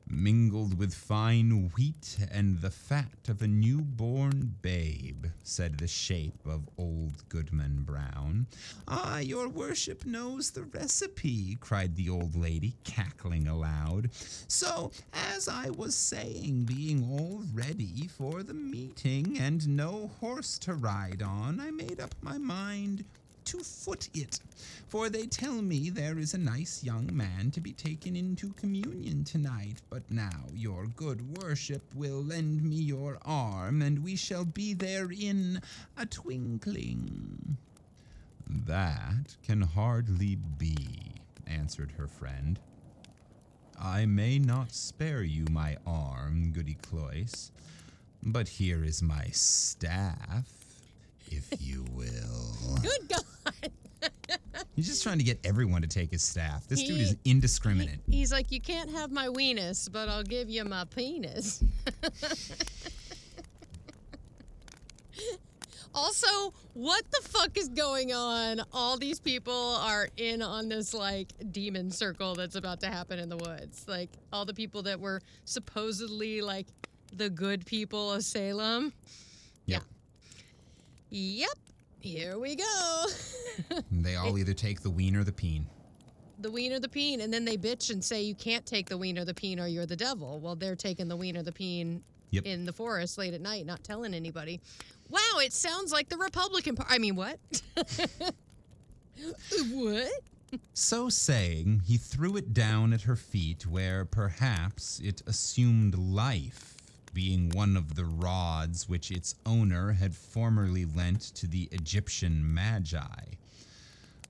mingled with fine wheat and the fat of a newborn babe, said the shape of old Goodman Brown. Ah, your worship knows the recipe, cried the old lady, cackling aloud. So, as I was saying, being all ready for the meeting and no horse to ride on, I made up my mind to foot it. For they tell me there is a nice young man to be taken into communion tonight. But now your good worship will lend me your arm, and we shall be there in a twinkling. That can hardly be, answered her friend. I may not spare you my arm, Goody Cloyce, but here is my staff, if you will. Good God. He's just trying to get everyone to take his staff. This dude is He- indiscriminate. He's like, you can't have my weenus, but I'll give you my penis. [LAUGHS] also, what the fuck is going on? All these people are in on this like demon circle that's about to happen in the woods. Like all the people that were supposedly like the good people of Salem. Yep. Yep. Here we go. [LAUGHS] They all either take the ween or the peen. the ween or the peen, and then they bitch and say you can't take the ween or the peen or you're the devil. Well, they're taking the ween or the peen Yep. in the forest late at night, not telling anybody. Wow, it sounds like the Republican Party. I mean, what? [LAUGHS] what? So saying, he threw it down at her feet, where perhaps it assumed life, being one of the rods which its owner had formerly lent to the Egyptian Magi.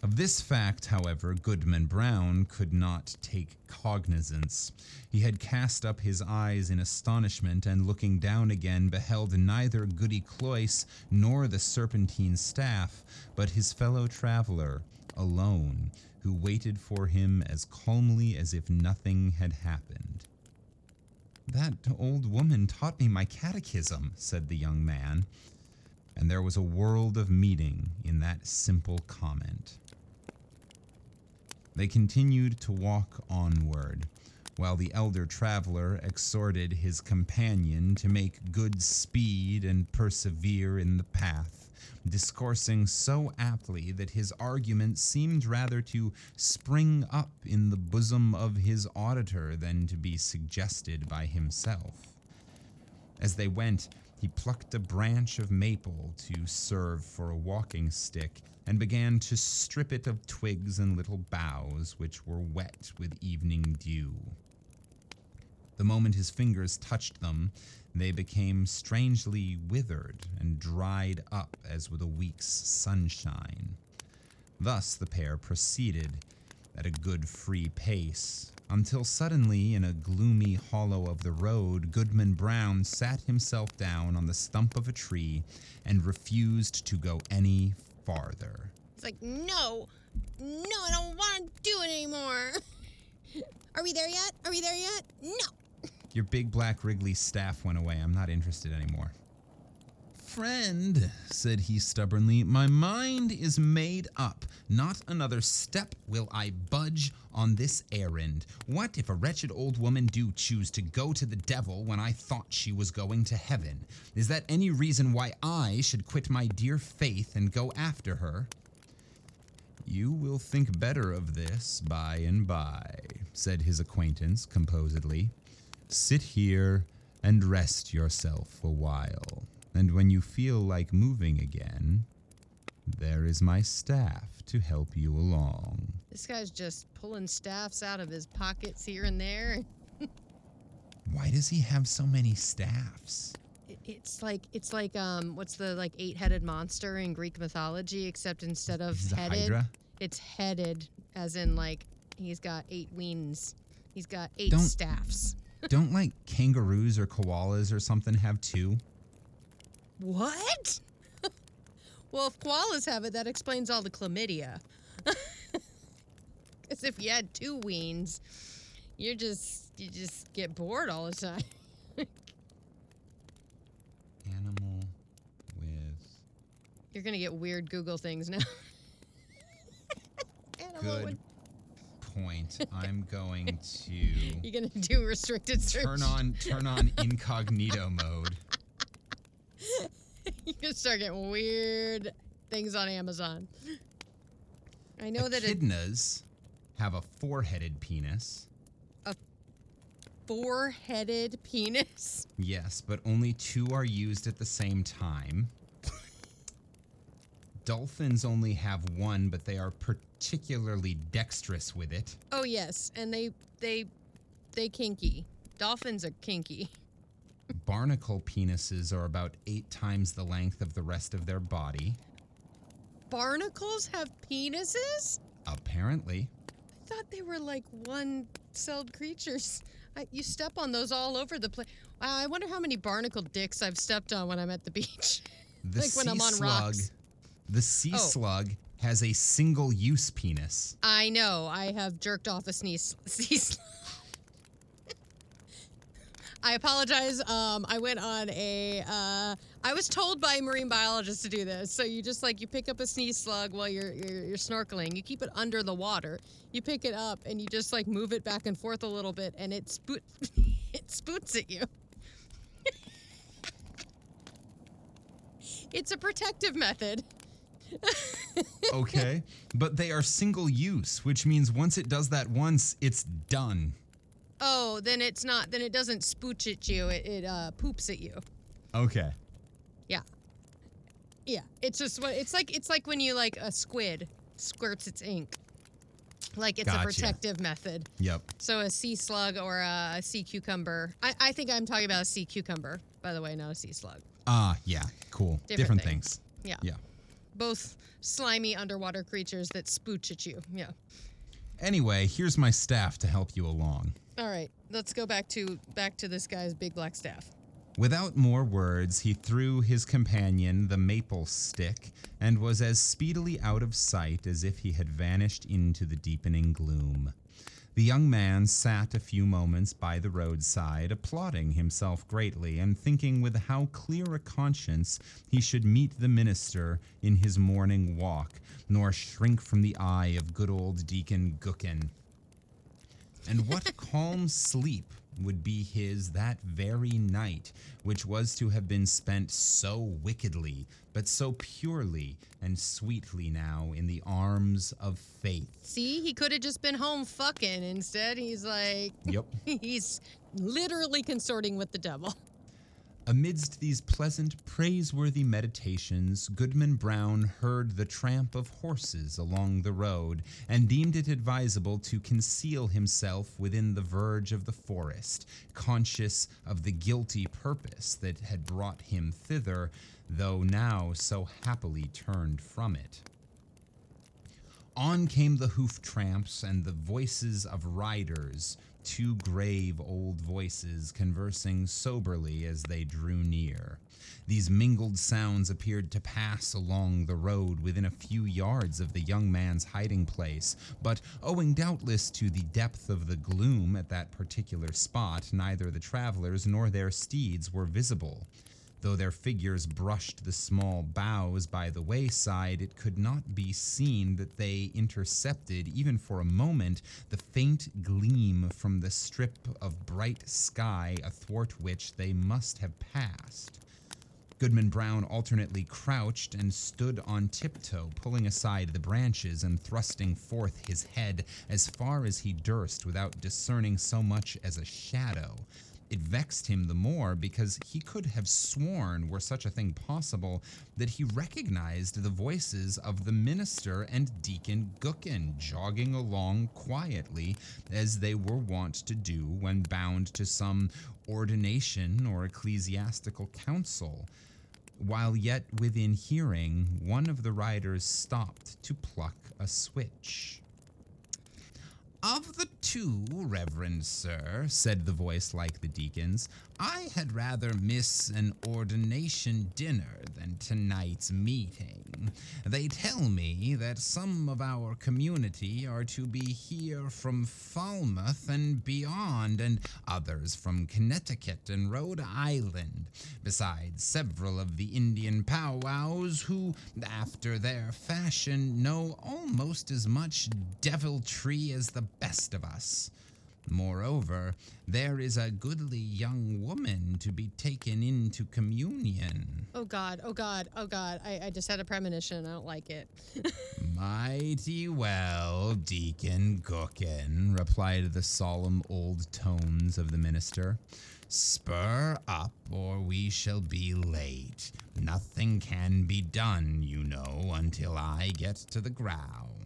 Of this fact, however, Goodman Brown could not take cognizance. He had cast up his eyes in astonishment, and looking down again, beheld neither Goody Cloyce nor the serpentine staff, but his fellow traveler, alone, who waited for him as calmly as if nothing had happened. That old woman taught me my catechism, said the young man, and there was a world of meaning in that simple comment. They continued to walk onward, while the elder traveler exhorted his companion to make good speed and persevere in the path, discoursing so aptly that his argument seemed rather to spring up in the bosom of his auditor than to be suggested by himself. As they went, he plucked a branch of maple to serve for a walking stick and began to strip it of twigs and little boughs which were wet with evening dew. The moment his fingers touched them, they became strangely withered and dried up as with a week's sunshine. Thus the pair proceeded at a good free pace, until suddenly, in a gloomy hollow of the road, Goodman Brown sat himself down on the stump of a tree and refused to go any farther. It's like, no, no, I don't want to do it anymore. [LAUGHS] Are we there yet? Are we there yet? No. Your big black Wrigley staff went away. I'm not interested anymore. Friend, said he stubbornly, my mind is made up. Not another step will I budge on this errand. What if a wretched old woman do choose to go to the devil when I thought she was going to heaven? Is that any reason why I should quit my dear faith and go after her? You will think better of this by and by, said his acquaintance composedly. Sit here and rest yourself a while, and when you feel like moving again, there is my staff to help you along. This guy's just pulling staffs out of his pockets here and there. [LAUGHS] Why does he have so many staffs? It's like it's like um what's the like eight-headed monster in Greek mythology except instead of a headed Hydra? it's headed as in like he's got eight wings. He's got 8 Don't- staffs. Don't like kangaroos or koalas or something have two? What? [LAUGHS] well, if koalas have it, that explains all the chlamydia. [LAUGHS] Because if you had two weens, you're just you just get bored all the time. [LAUGHS] Animal with You're gonna get weird Google things now. Animal good with- point. [LAUGHS] I'm going to You're gonna do restricted search. turn on turn on [LAUGHS] incognito mode. [LAUGHS] You're gonna start getting weird things on Amazon. I know that Echidnas have a four-headed penis. A four-headed penis. Yes, but only two are used at the same time. Dolphins only have one, but they are particularly dexterous with it. Oh yes, and they they they kinky. Dolphins are kinky. Barnacle penises are about eight times the length of the rest of their body. Barnacles have penises? Apparently. I thought they were like one-celled creatures. I, you step on those all over the place. Wow, I wonder how many barnacle dicks I've stepped on when I'm at the beach. The [LAUGHS] Like when I'm on slug, rocks. The sea Oh. slug has a single-use penis. I know. I have jerked off a sneeze. [LAUGHS] sneeze. I apologize. Um, I went on a. Uh, I was told by a marine biologist to do this. So you just like you pick up a sneeze slug while you're, you're you're snorkeling. You keep it under the water. You pick it up and you just like move it back and forth a little bit, and it spoot [LAUGHS] it spoots at you. [LAUGHS] it's a protective method. [LAUGHS] okay, but they are single use, which means once it does that once, it's done. Oh, then it's not. Then it doesn't spooch at you. It, it uh, poops at you. Okay. Yeah. Yeah. It's just what it's like. It's like when you like a squid squirts its ink. Like it's Gotcha. a protective method. Yep. So a sea slug or a sea cucumber. I, I think I'm talking about a sea cucumber, by the way, not a sea slug. Ah, yeah. Cool. Different Different, thing. things. Yeah. Yeah. Both slimy underwater creatures that spooch at you. Yeah. Anyway, here's my staff to help you along. All right. Let's go back to back to this guy's big black staff. Without more words, he threw his companion the maple stick and was as speedily out of sight as if he had vanished into the deepening gloom. The young man sat a few moments by the roadside, applauding himself greatly and thinking with how clear a conscience he should meet the minister in his morning walk, nor shrink from the eye of good old Deacon Gookin. And what [LAUGHS] calm sleep would be his that very night, which was to have been spent so wickedly, but so purely and sweetly now in the arms of faith. See, he could have just been home fucking. Instead, he's like, Yep. [LAUGHS] he's literally consorting with the devil. Amidst these pleasant, praiseworthy meditations, Goodman Brown heard the tramp of horses along the road and deemed it advisable to conceal himself within the verge of the forest, conscious of the guilty purpose that had brought him thither, though now so happily turned from it. On came the hoof tramps and the voices of riders, two grave old voices conversing soberly as they drew near. These mingled sounds appeared to pass along the road within a few yards of the young man's hiding place, but owing doubtless to the depth of the gloom at that particular spot, neither the travelers nor their steeds were visible. Though their figures brushed the small boughs by the wayside, it could not be seen that they intercepted, even for a moment, the faint gleam from the strip of bright sky athwart which they must have passed. Goodman Brown alternately crouched and stood on tiptoe, pulling aside the branches and thrusting forth his head as far as he durst without discerning so much as a shadow. It vexed him the more because he could have sworn, were such a thing possible, that he recognized the voices of the minister and Deacon Gookin jogging along quietly as they were wont to do when bound to some ordination or ecclesiastical council. While yet within hearing, one of the riders stopped to pluck a switch. Of the two, Reverend Sir, said the voice like the deacon's, I had rather miss an ordination dinner than tonight's meeting. They tell me that some of our community are to be here from Falmouth and beyond, and others from Connecticut and Rhode Island, besides several of the Indian powwows who, after their fashion, know almost as much deviltry as the best of us. Moreover, there is a goodly young woman to be taken into communion. Oh God, oh God, oh God. I, I just had a premonition. I don't like it. [LAUGHS] Mighty well, Deacon Gookin, replied the solemn old tones of the minister. Spur up, or we shall be late. Nothing can be done, you know, until I get to the ground.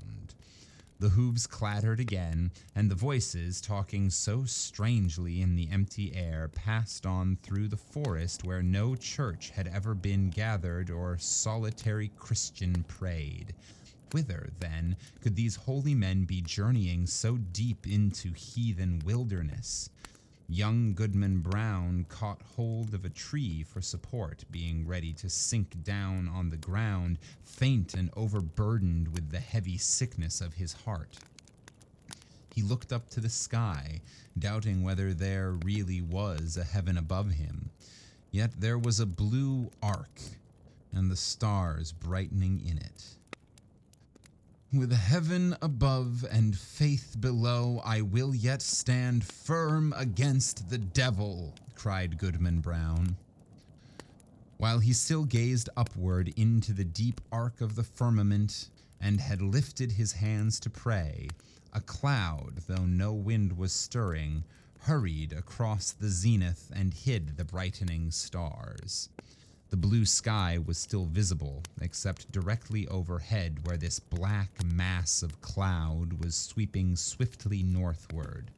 The hooves clattered again, and the voices, talking so strangely in the empty air, passed on through the forest where no church had ever been gathered or solitary Christian prayed. Whither, then, could these holy men be journeying so deep into heathen wilderness? Young Goodman Brown caught hold of a tree for support, being ready to sink down on the ground, faint and overburdened with the heavy sickness of his heart. He looked up to the sky, doubting whether there really was a heaven above him. Yet there was a blue arc, and the stars brightening in it. With heaven above and faith below, I will yet stand firm against the devil, cried Goodman Brown. While he still gazed upward into the deep arc of the firmament and had lifted his hands to pray, a cloud, though no wind was stirring, hurried across the zenith and hid the brightening stars. The blue sky was still visible, except directly overhead, where this black mass of cloud was sweeping swiftly northward.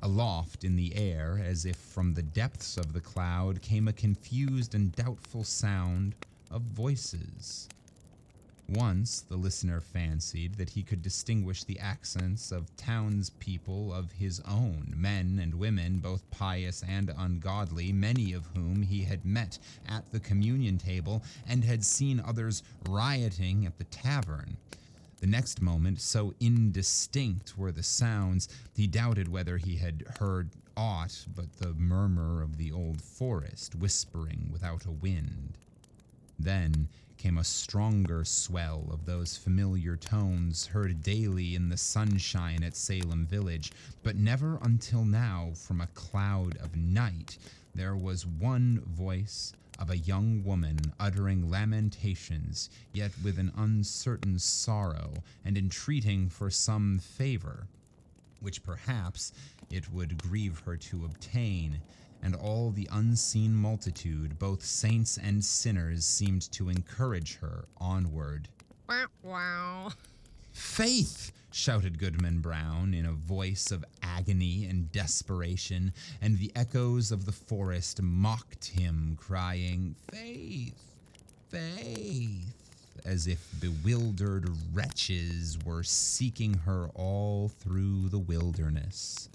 Aloft in the air, as if from the depths of the cloud, came a confused and doubtful sound of voices. Once the listener fancied that he could distinguish the accents of townspeople of his own, men and women, both pious and ungodly, many of whom he had met at the communion table and had seen others rioting at the tavern. The next moment, so indistinct were the sounds, he doubted whether he had heard aught but the murmur of the old forest whispering without a wind. Then came a stronger swell of those familiar tones heard daily in the sunshine at Salem Village, but never until now from a cloud of night there was one voice of a young woman uttering lamentations, yet with an uncertain sorrow, and entreating for some favor, which perhaps it would grieve her to obtain and all the unseen multitude, both saints and sinners, seemed to encourage her onward. Wow, wow. Faith! shouted Goodman Brown in a voice of agony and desperation, and the echoes of the forest mocked him, crying, Faith! Faith! As if bewildered wretches were seeking her all through the wilderness.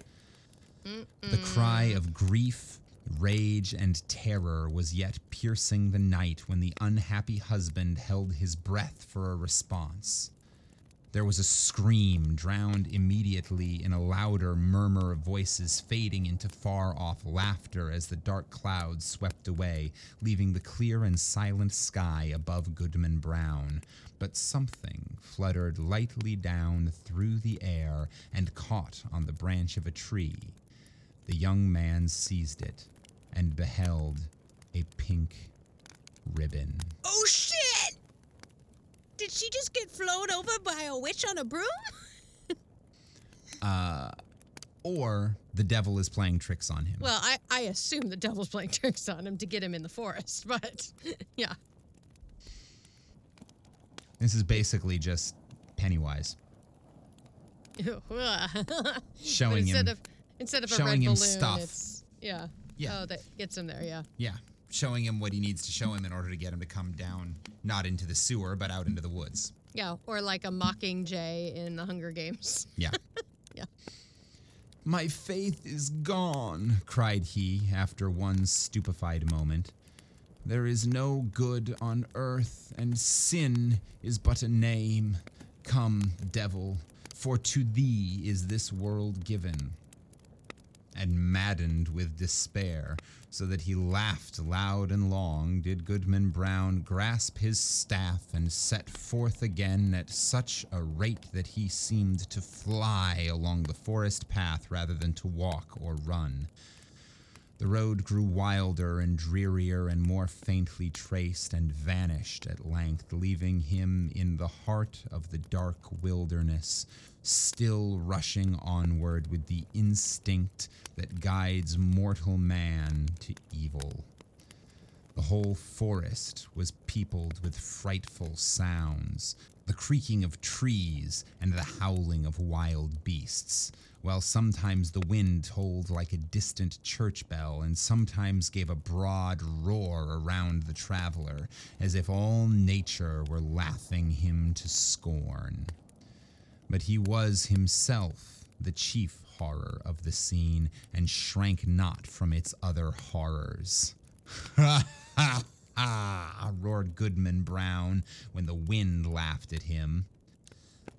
The cry of grief, rage, and terror was yet piercing the night when the unhappy husband held his breath for a response. There was a scream, drowned immediately in a louder murmur of voices fading into far off laughter as the dark clouds swept away, leaving the clear and silent sky above Goodman Brown. But something fluttered lightly down through the air and caught on the branch of a tree. The young man seized it and beheld a pink ribbon. Oh shit! Did she just get flown over by a witch on a broom? [LAUGHS] Uh, or the devil is playing tricks on him. Well, I, I assume the devil's playing [LAUGHS] tricks on him to get him in the forest, [LAUGHS] but yeah. this is basically just Pennywise showing instead him. of instead of a showing red him balloon, stuff. yeah. Yeah. Oh, that gets him there. Yeah. yeah, showing him what he needs to show him in order to get him to come down, not into the sewer, but out into the woods. Yeah. Or like a mocking Jay in the Hunger Games. Yeah. [LAUGHS] Yeah. My faith is gone, cried he after one stupefied moment. There is no good on earth, and sin is but a name. Come, devil, for to thee is this world given. And maddened with despair, so that he laughed loud and long, did Goodman Brown grasp his staff and set forth again at such a rate that he seemed to fly along the forest path rather than to walk or run. The road grew wilder and drearier and more faintly traced and vanished at length, leaving him in the heart of the dark wilderness, still rushing onward with the instinct that guides mortal man to evil. The whole forest was peopled with frightful sounds, the creaking of trees and the howling of wild beasts, while sometimes the wind tolled like a distant church bell and sometimes gave a broad roar around the traveler, as if all nature were laughing him to scorn. But he was himself the chief horror of the scene and shrank not from its other horrors. Ha ha ha! roared Goodman Brown when the wind laughed at him.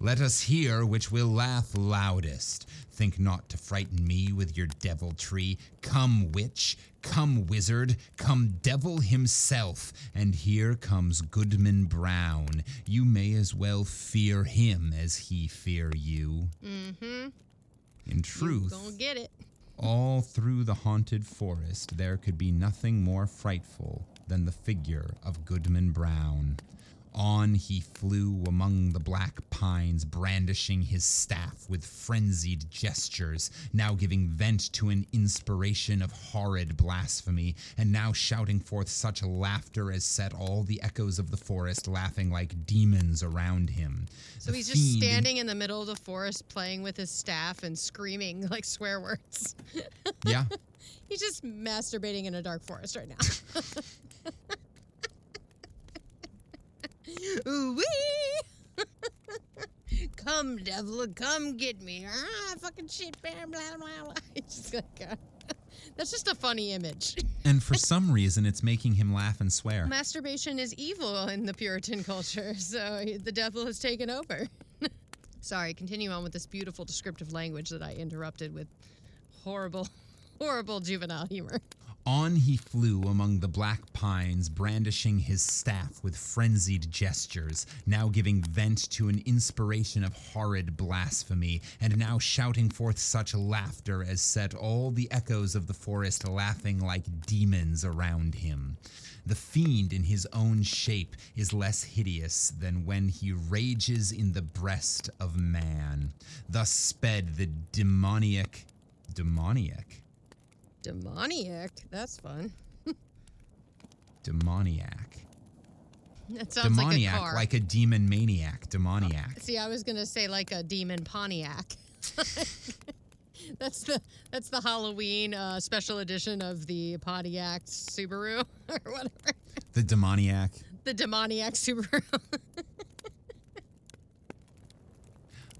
Let us hear which will laugh loudest. Think not to frighten me with your deviltry. Come, witch, come, wizard, come, devil himself. And here comes Goodman Brown. You may as well fear him as he fear you. Mm-hmm. In truth, Gonna get it. all through the haunted forest, there could be nothing more frightful than the figure of Goodman Brown. On he flew among the black pines, brandishing his staff with frenzied gestures, now giving vent to an inspiration of horrid blasphemy, and now shouting forth such laughter as set all the echoes of the forest laughing like demons around him. So The he's just standing in the middle of the forest playing with his staff and screaming [LAUGHS] like swear words. Yeah. [LAUGHS] He's just masturbating in a dark forest right now. [LAUGHS] Ooh wee! [LAUGHS] come, devil, come get me. Ah, fucking shit, blah, blah, blah, blah. [LAUGHS] He's like, [LAUGHS] uh, that's just a funny image. And for some reason, it's making him laugh and swear. Masturbation is evil in the Puritan culture, so the devil has taken over. Sorry, continue on with this beautiful descriptive language that I interrupted with horrible, horrible juvenile humor. On he flew among the black pines, brandishing his staff with frenzied gestures, now giving vent to an inspiration of horrid blasphemy, and now shouting forth such laughter as set all the echoes of the forest laughing like demons around him. The fiend in his own shape is less hideous than when he rages in the breast of man. Thus sped the demoniac. Demoniac? Demoniac. That's fun. Demoniac. That sounds demoniac, like a car. like a demon maniac. Demoniac. See, I was gonna say like a demon Pontiac. [LAUGHS] that's the that's the Halloween uh, special edition of the Pontiac Subaru [LAUGHS] or whatever. The demoniac. The demoniac Subaru. [LAUGHS]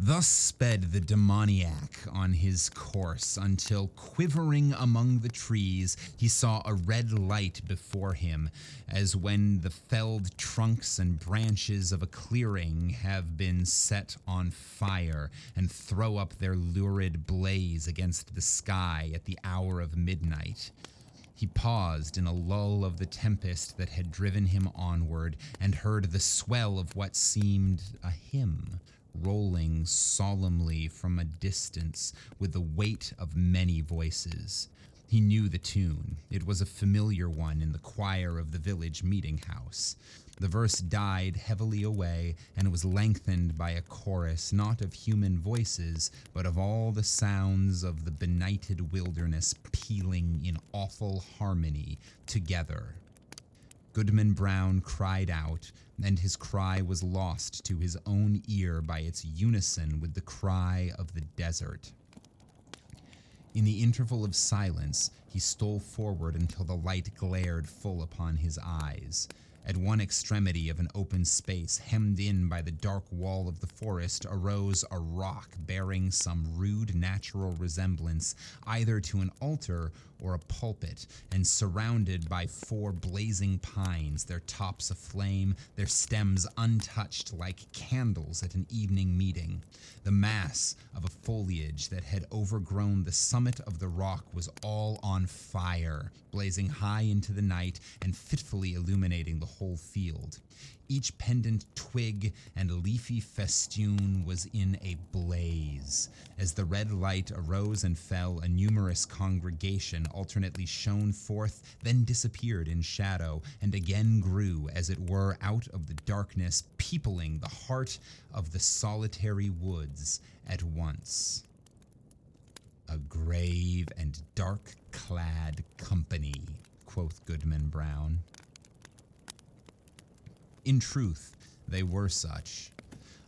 Thus sped the demoniac on his course until, quivering among the trees, he saw a red light before him, as when the felled trunks and branches of a clearing have been set on fire and throw up their lurid blaze against the sky at the hour of midnight. He paused in a lull of the tempest that had driven him onward and heard the swell of what seemed a hymn rolling solemnly from a distance with the weight of many voices. He knew the tune. It was a familiar one in the choir of the village meeting house. The verse died heavily away and was lengthened by a chorus not of human voices, but of all the sounds of the benighted wilderness pealing in awful harmony together. Goodman Brown cried out, and his cry was lost to his own ear by its unison with the cry of the desert. In the interval of silence, he stole forward until the light glared full upon his eyes. At one extremity of an open space, hemmed in by the dark wall of the forest, arose a rock bearing some rude natural resemblance either to an altar or a pulpit, and surrounded by four blazing pines, their tops aflame, their stems untouched like candles at an evening meeting. The mass of a foliage that had overgrown the summit of the rock was all on fire, blazing high into the night and fitfully illuminating the whole field. Each pendant twig and leafy festoon was in a blaze. As the red light arose and fell, a numerous congregation alternately shone forth, then disappeared in shadow, and again grew, as it were, out of the darkness, peopling the heart of the solitary woods at once. A grave and dark clad company, quoth Goodman Brown. In truth, they were such.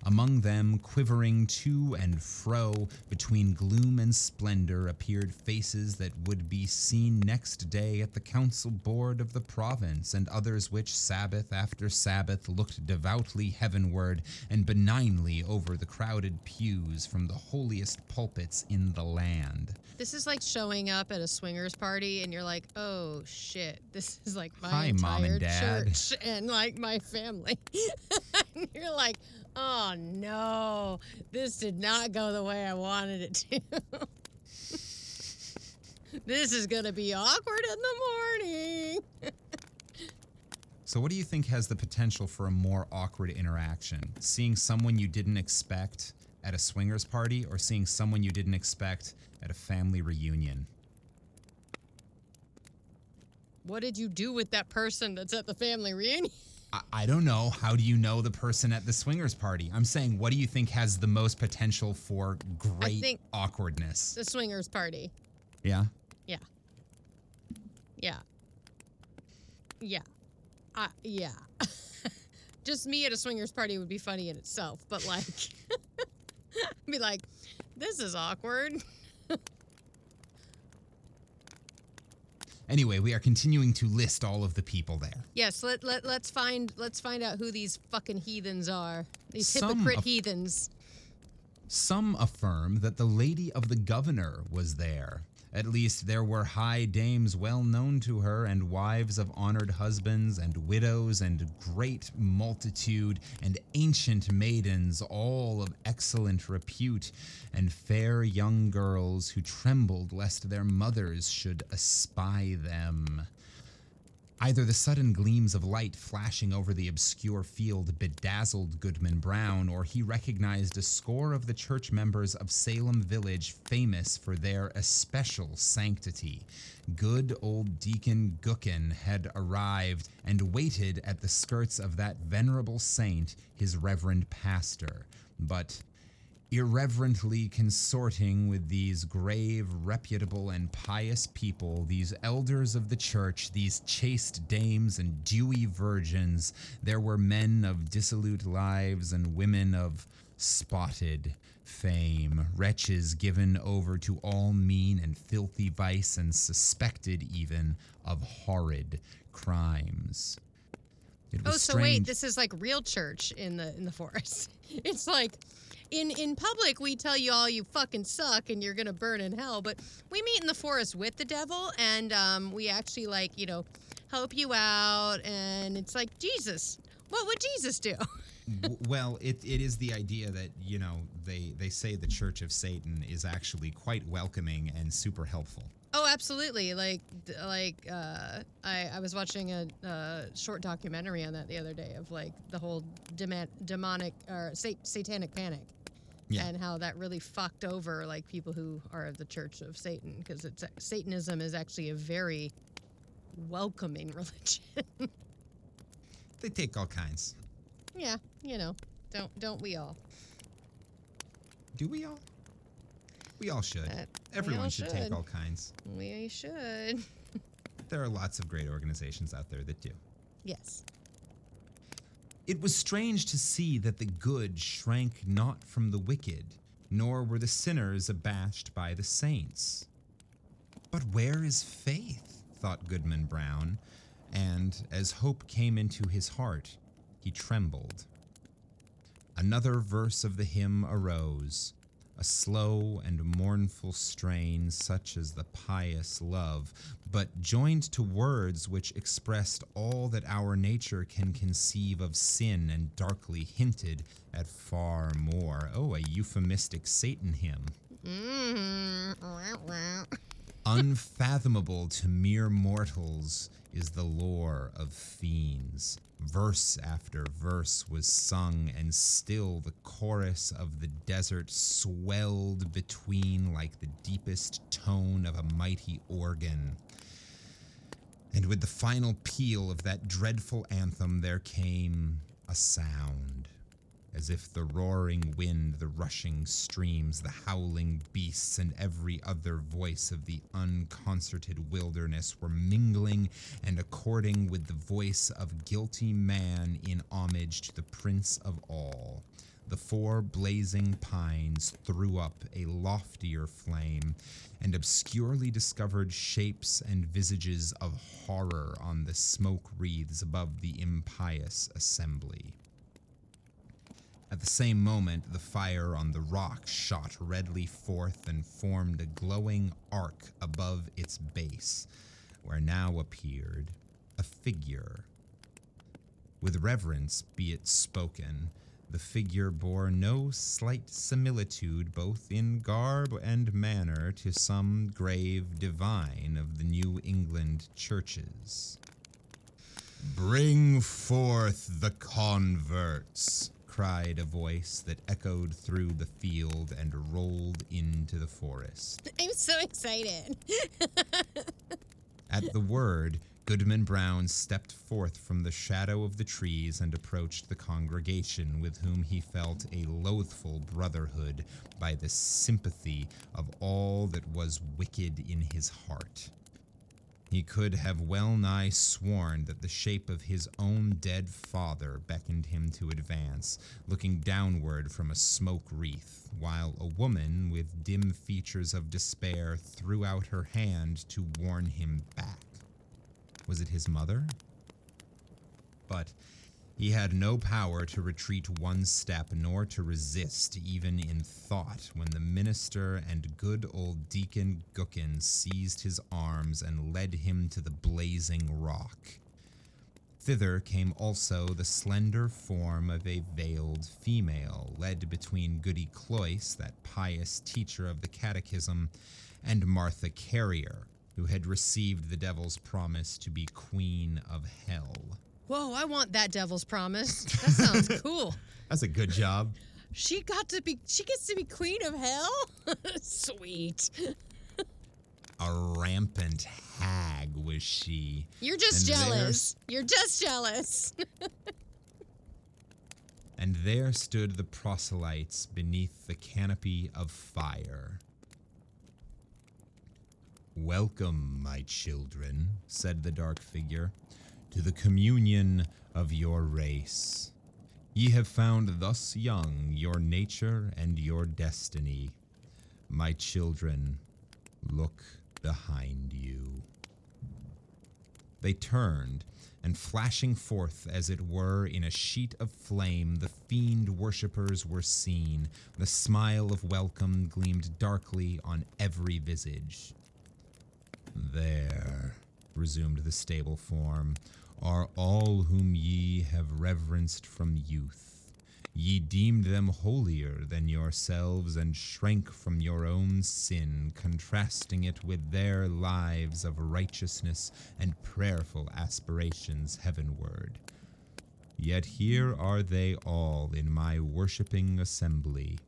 Among them, quivering to and fro between gloom and splendor, appeared faces that would be seen next day at the council board of the province, and others which, Sabbath after Sabbath, looked devoutly heavenward and benignly over the crowded pews from the holiest pulpits in the land. This is like showing up at a swingers party and you're like, oh shit, this is like my Hi, entire Mom and Dad." church and like my family. [LAUGHS] and you're like, oh no, this did not go the way I wanted it to. this is gonna be awkward in the morning. So, what do you think has the potential for a more awkward interaction? Seeing someone you didn't expect at a swingers party or seeing someone you didn't expect at a family reunion? What did you do with that person that's at the family reunion? I, don't know. How do you know the person at the swingers party? I'm saying, what do you think has the most potential for great think- awkwardness? The swingers party. Yeah. Yeah. Yeah. Yeah. Uh, yeah. [LAUGHS] Just me at a swingers party would be funny in itself, but like, [LAUGHS] be like, this is awkward. [LAUGHS] Anyway, we are continuing to list all of the people there. Yes, let, let let's find let's find out who these fucking heathens are. These Some hypocrite of- heathens. Some affirm that the lady of the governor was there. At least there were high dames well known to her, and wives of honored husbands, and widows, and great multitude, and ancient maidens, all of excellent repute, and fair young girls who trembled lest their mothers should espy them. Either the sudden gleams of light flashing over the obscure field bedazzled Goodman Brown, or he recognized a score of the church members of Salem Village famous for their especial sanctity. Good old Deacon Gookin had arrived and waited at the skirts of that venerable saint, his reverend pastor. But irreverently consorting with these grave, reputable, and pious people, these elders of the church, these chaste dames and dewy virgins, there were men of dissolute lives and women of spotted fame, wretches given over to all mean and filthy vice and suspected even of horrid crimes. It Oh, so wait, this is like real church in the in the forest. [LAUGHS] It's like in in public we tell you all you fucking suck and you're gonna burn in hell, but we meet in the forest with the devil and um, we actually like you know help you out and it's like Jesus. What would Jesus do? [LAUGHS] Well, it, it is the idea that you know they they say the Church of Satan is actually quite welcoming and super helpful. Oh, absolutely. Like, like uh, I, I was watching a uh, short documentary on that the other day of like the whole demonic or sat- satanic panic, Yeah. and how that really fucked over like people who are of the Church of Satan because it's Satanism is actually a very welcoming [LAUGHS] religion. They take all kinds. yeah, you know, don't don't we all? Do we all? We all should. Uh, Everyone all should, should. take all kinds. We should. [LAUGHS] There are lots of great organizations out there that do. Yes. It was strange to see that the good shrank not from the wicked, nor were the sinners abashed by the saints. But where is faith? thought Goodman Brown, and as hope came into his heart, he trembled. Another verse of the hymn arose, a slow and mournful strain, such as the pious love, but joined to words which expressed all that our nature can conceive of sin and darkly hinted at far more. Oh, a euphemistic Satan hymn. Mm-hmm. Unfathomable to mere mortals is the lore of fiends. Verse after verse was sung, and still the chorus of the desert swelled between like the deepest tone of a mighty organ. And with the final peal of that dreadful anthem, there came a sound as if the roaring wind, the rushing streams, the howling beasts, and every other voice of the unconcerted wilderness were mingling and according with the voice of guilty man in homage to the Prince of all. The four blazing pines threw up a loftier flame, and obscurely discovered shapes and visages of horror on the smoke wreaths above the impious assembly. At the same moment, the fire on the rock shot redly forth and formed a glowing arc above its base, where now appeared a figure. With reverence be it spoken, the figure bore no slight similitude both in garb and manner to some grave divine of the New England churches. Bring forth the converts, cried a voice that echoed through the field and rolled into the forest. [LAUGHS] I'm so excited. [LAUGHS] At the word, Goodman Brown stepped forth from the shadow of the trees and approached the congregation with whom he felt a loathful brotherhood by the sympathy of all that was wicked in his heart. He could have well nigh sworn that the shape of his own dead father beckoned him to advance, looking downward from a smoke wreath, while a woman with dim features of despair threw out her hand to warn him back. Was it his mother? But he had no power to retreat one step nor to resist even in thought when the minister and good old Deacon Gookin seized his arms and led him to the blazing rock. Thither came also the slender form of a veiled female, led between Goody Cloyce, that pious teacher of the catechism, and Martha Carrier, who had received the devil's promise to be queen of hell. Whoa, I want that devil's promise. That sounds [LAUGHS] cool. That's a good job. She got to be she gets to be queen of hell? [LAUGHS] Sweet. A rampant hag was she. You're just And jealous. You're just jealous. [LAUGHS] And there stood the proselytes beneath the canopy of fire. Welcome, my children, said the dark figure, to the communion of your race. Ye have found thus young your nature and your destiny. My children, look behind you. They turned, and flashing forth, as it were, in a sheet of flame, the fiend worshippers were seen. The smile of welcome gleamed darkly on every visage. There, resumed the stable form, are all whom ye have reverenced from youth. Ye deemed them holier than yourselves and shrank from your own sin, contrasting it with their lives of righteousness and prayerful aspirations heavenward. Yet here are they all in my worshipping assembly.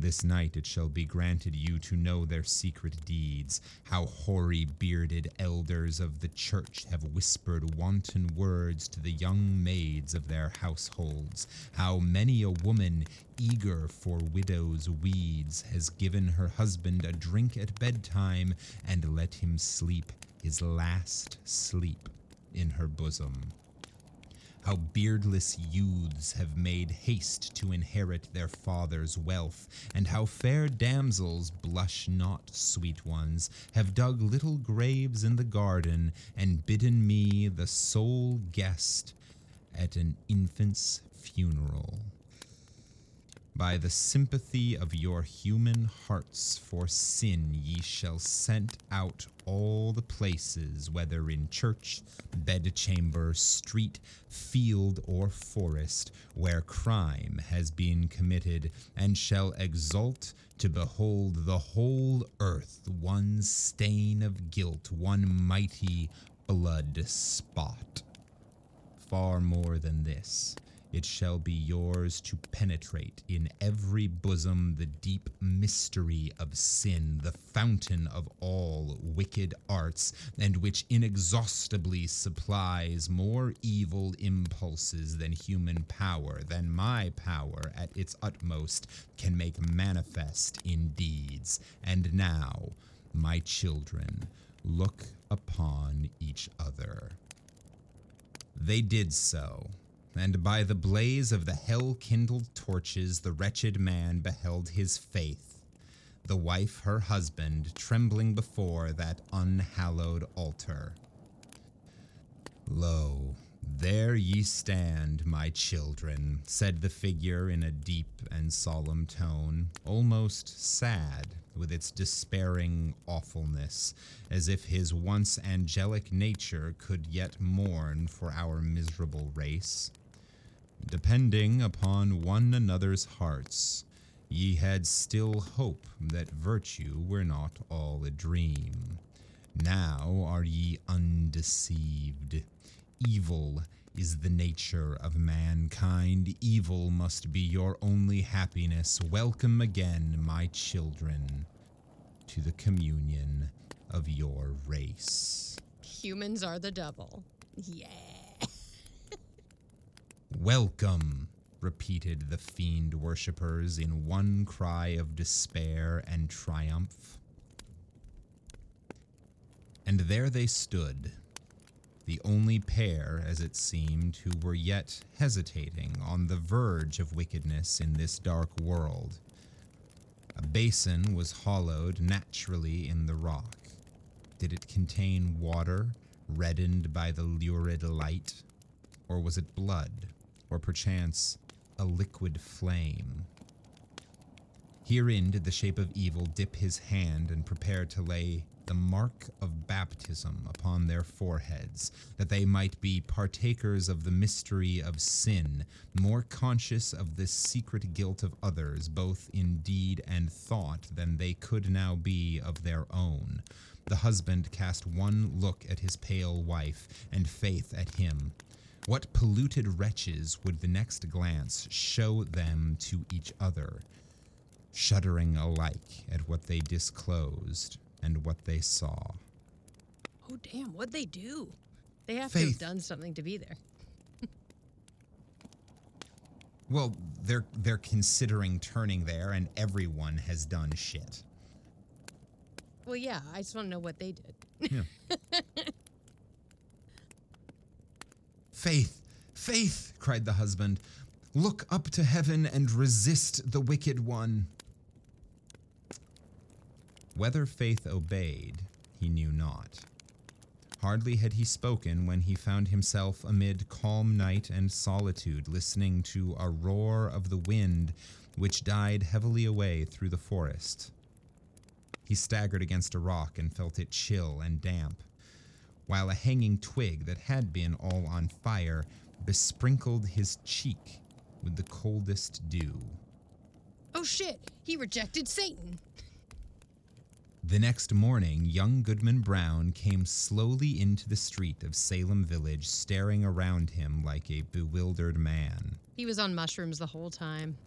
This night it shall be granted you to know their secret deeds, how hoary bearded elders of the church have whispered wanton words to the young maids of their households, how many a woman eager for widow's weeds has given her husband a drink at bedtime and let him sleep his last sleep in her bosom how beardless youths have made haste to inherit their father's wealth, and how fair damsels, blush not, sweet ones, have dug little graves in the garden, and bidden me the sole guest at an infant's funeral. By the sympathy of your human hearts for sin, ye shall scent out all the places, whether in church, bedchamber, street, field, or forest, where crime has been committed, and shall exult to behold the whole earth one stain of guilt, one mighty blood spot. Far more than this it shall be yours to penetrate in every bosom the deep mystery of sin, the fountain of all wicked arts, and which inexhaustibly supplies more evil impulses than human power, than my power at its utmost can make manifest in deeds. And now, my children, look upon each other. They did so and by the blaze of the hell kindled torches the wretched man beheld his faith, the wife her husband trembling before that unhallowed altar. Lo, there ye stand, my children, said the figure in a deep and solemn tone, almost sad with its despairing awfulness, as if his once angelic nature could yet mourn for our miserable race. Depending upon one another's hearts, ye had still hope that virtue were not all a dream. Now are ye undeceived. Evil is the nature of mankind. Evil must be your only happiness. Welcome again, my children, to the communion of your race. humans are the devil. Yeah. Welcome, repeated the fiend worshippers in one cry of despair and triumph. And there they stood, the only pair, as it seemed, who were yet hesitating on the verge of wickedness in this dark world. A basin was hollowed naturally in the rock. Did it contain water, reddened by the lurid light? Or was it blood? Or perchance a liquid flame? Herein did the shape of evil dip his hand and prepare to lay the mark of baptism upon their foreheads, that they might be partakers of the mystery of sin, more conscious of the secret guilt of others, both in deed and thought, than they could now be of their own. The husband cast one look at his pale wife, and faith at him. What polluted wretches would the next glance show them to each other, shuddering alike at what they disclosed and what they saw? Oh, damn, what'd they do? They have to have done something to be there. [LAUGHS] Well, they're they're considering turning there, and everyone has done shit. Well, yeah, I just want to know what they did. Yeah. [LAUGHS] Faith, faith, cried the husband. Look up to heaven and resist the wicked one. Whether Faith obeyed, he knew not. Hardly had he spoken when he found himself amid calm night and solitude, listening to a roar of the wind which died heavily away through the forest. He staggered against a rock and felt it chill and damp, while a hanging twig that had been all on fire besprinkled his cheek with the coldest dew. Oh, shit, he rejected Satan. The next morning, young Goodman Brown came slowly into the street of Salem Village, staring around him like a bewildered man. He was on mushrooms the whole time.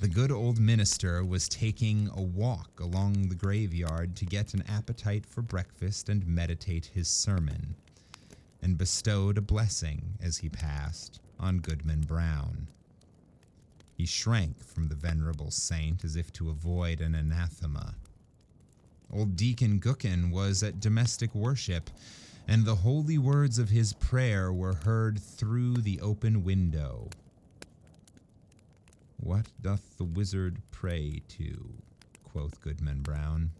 The good old minister was taking a walk along the graveyard to get an appetite for breakfast and meditate his sermon, and bestowed a blessing as he passed on Goodman Brown. He shrank from the venerable saint as if to avoid an anathema. Old Deacon Gookin was at domestic worship, and the holy words of his prayer were heard through the open window. What doth the wizard pray to? quoth Goodman Brown.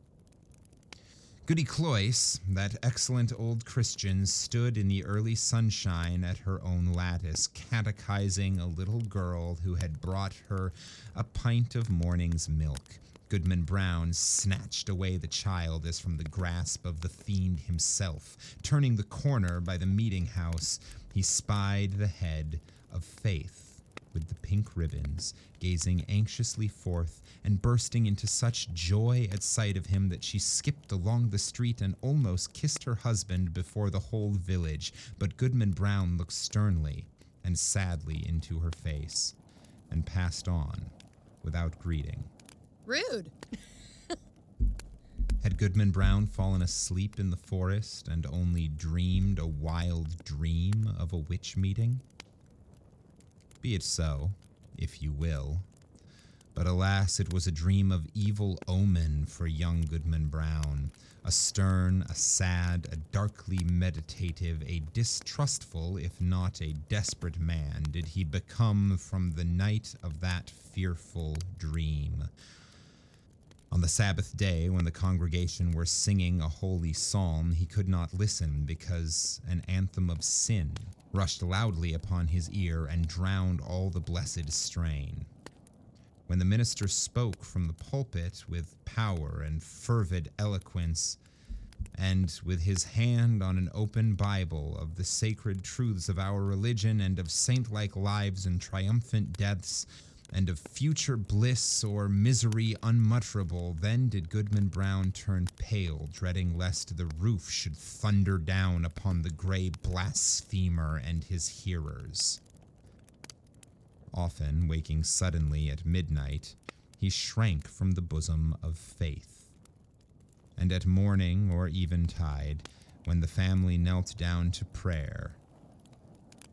Goody Cloyce, that excellent old Christian, stood in the early sunshine at her own lattice, catechizing a little girl who had brought her a pint of morning's milk. Goodman Brown snatched away the child as from the grasp of the fiend himself. Turning the corner by the meeting house, he spied the head of Faith with the pink ribbons, gazing anxiously forth and bursting into such joy at sight of him that she skipped along the street and almost kissed her husband before the whole village. But Goodman Brown looked sternly and sadly into her face and passed on without greeting. Rude. [LAUGHS] Had Goodman Brown fallen asleep in the forest and only dreamed a wild dream of a witch meeting? Be it so, if you will. But alas, it was a dream of evil omen for young Goodman Brown. A stern, a sad, a darkly meditative, a distrustful, if not a desperate man, did he become from the night of that fearful dream. On the Sabbath day, when the congregation were singing a holy psalm, he could not listen because an anthem of sin rushed loudly upon his ear and drowned all the blessed strain. When the minister spoke from the pulpit with power and fervid eloquence, and with his hand on an open Bible of the sacred truths of our religion and of saint like lives and triumphant deaths, and of future bliss or misery unmutterable, then did Goodman Brown turn pale, dreading lest the roof should thunder down upon the gray blasphemer and his hearers. Often, waking suddenly at midnight, he shrank from the bosom of faith. And at morning or eventide, when the family knelt down to prayer.